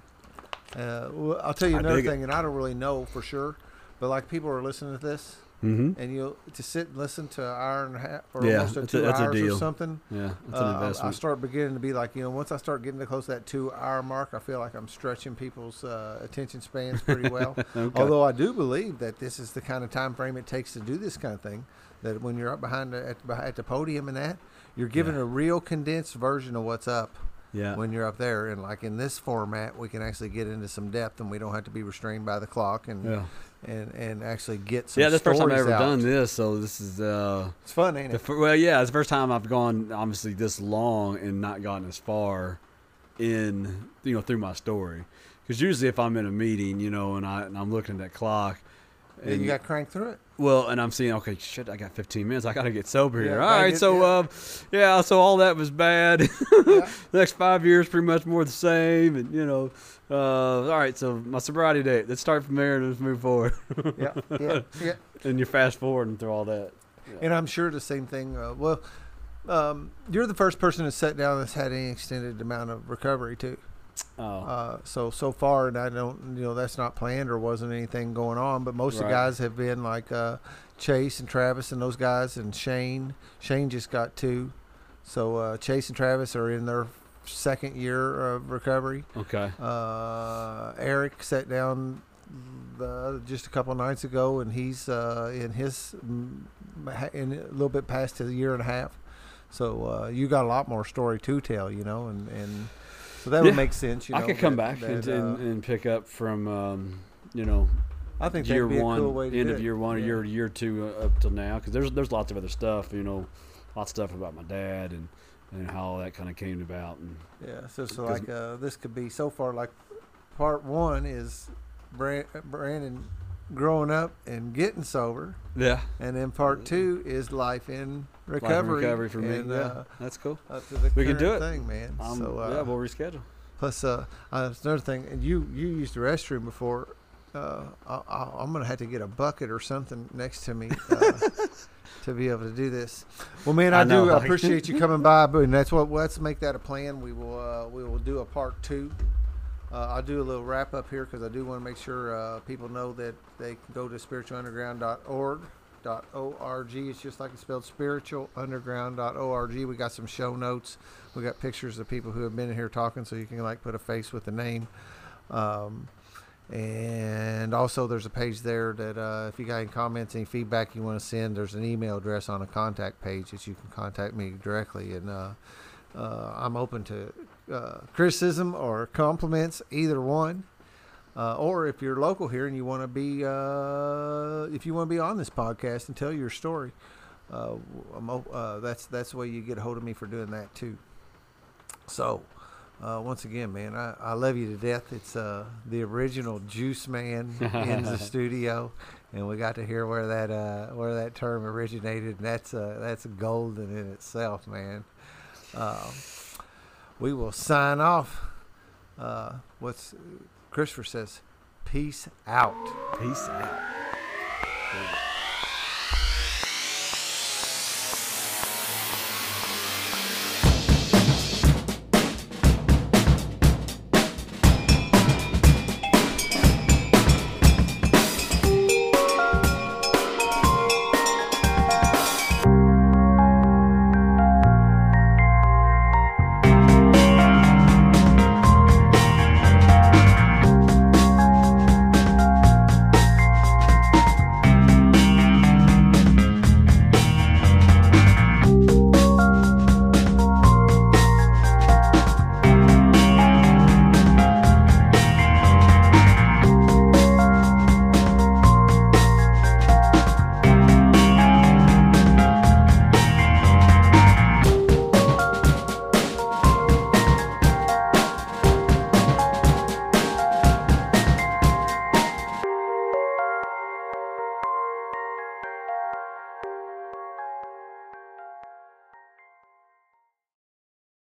Uh, well, I'll tell you another dig it. thing, and I don't really know for sure, but like people are listening to this, Mhm. and you'll to sit and listen to an hour and a half or Yeah, almost a two a hours or something. Yeah, that's uh, an I- I, start beginning to be like, you know, once I start getting to close to that two hour mark, I feel like I'm stretching people's uh, attention spans pretty well. okay. Although I do believe that this is the kind of time frame it takes to do this kind of thing. That when you're up behind the, at, the- at the podium and that, you're given Yeah. a real condensed version of what's up yeah. when you're up there. And like in this format, we can actually get into some depth, and we don't have to be restrained by the clock, and yeah. And, and actually get some. Yeah, that's the first time I've ever out. done this, so this is uh It's fun, ain't it? fir- well, yeah, it's the first time I've gone obviously this long and not gotten as far in you know through my story. Because usually if I'm in a meeting, you know, and I and I'm looking at that clock, And and you got cranked through it. Well, and I'm seeing okay, shit, I got 15 minutes, I got to get sober here. gotta All right, so yeah. uh, yeah, so all that was bad. Yeah. next five years pretty much more the same, and you know, uh, all right, so my sobriety date. Let's start from there and let's move forward. yeah, yeah, yeah. and you fast forward and through all that. And I'm sure the same thing. Uh, well, um, you're the first person to sit down that's had any extended amount of recovery too. Oh, Uh, so so far, and I don't, you know, that's not planned or wasn't anything going on. But most of the guys have been like uh, Chase and Travis and those guys, and Shane. Shane just got two, so uh, Chase and Travis are in their second year of recovery. okay. Uh, Eric sat down the, just a couple nights ago, and he's uh, in his in a little bit past a year and a half. So uh, you got a lot more story to tell, you know, and, and so that Yeah. would make sense. You know, I could come that- back and, that, and, uh, and pick up from, um, you know, I think year one, cool end of it. year one, or Yeah. year year two uh, up till now, because there's there's lots of other stuff, you know, lots of stuff about my dad and and how all that kind of came about, and Yeah, so so like uh, this could be so far like part one is Bran- Branden growing up and getting sober, yeah, and then part two is life in recovery. life recovery for me. and, yeah, uh, that's cool. up to the We can do it. thing, man. Um, so uh, yeah, we'll reschedule. plus uh, uh, another thing, and you you used the restroom before. uh, I, I, I'm gonna have to get a bucket or something next to me uh, to be able to do this. Well, man, I, I do appreciate you coming by, but and that's what let's make that a plan. We will uh, we will do a part two. Uh, I'll do a little wrap up here because I do want to make sure uh, people know that they can go to spiritualunderground.org. Org. It's just like it's spelled spiritualunderground.org. We got some show notes. We got pictures of people who have been here talking, so you can like put a face with a name. Um, and also, there's a page there that uh, if you got any comments, any feedback you want to send, there's an email address on a contact page that you can contact me directly. And uh, uh, I'm open to uh, criticism or compliments, either one. Uh, or if you're local here and you want to be, uh, if you want to be on this podcast and tell your story, uh, I'm, uh, that's that's the way you get a hold of me for doing that too. So, uh, once again, man, I, I love you to death. It's uh, the original Juice Man in the studio, and we got to hear where that uh, where that term originated, and that's uh, that's golden in itself, man. Um, we will sign off. Uh, what's Christopher says? Peace out. Peace out.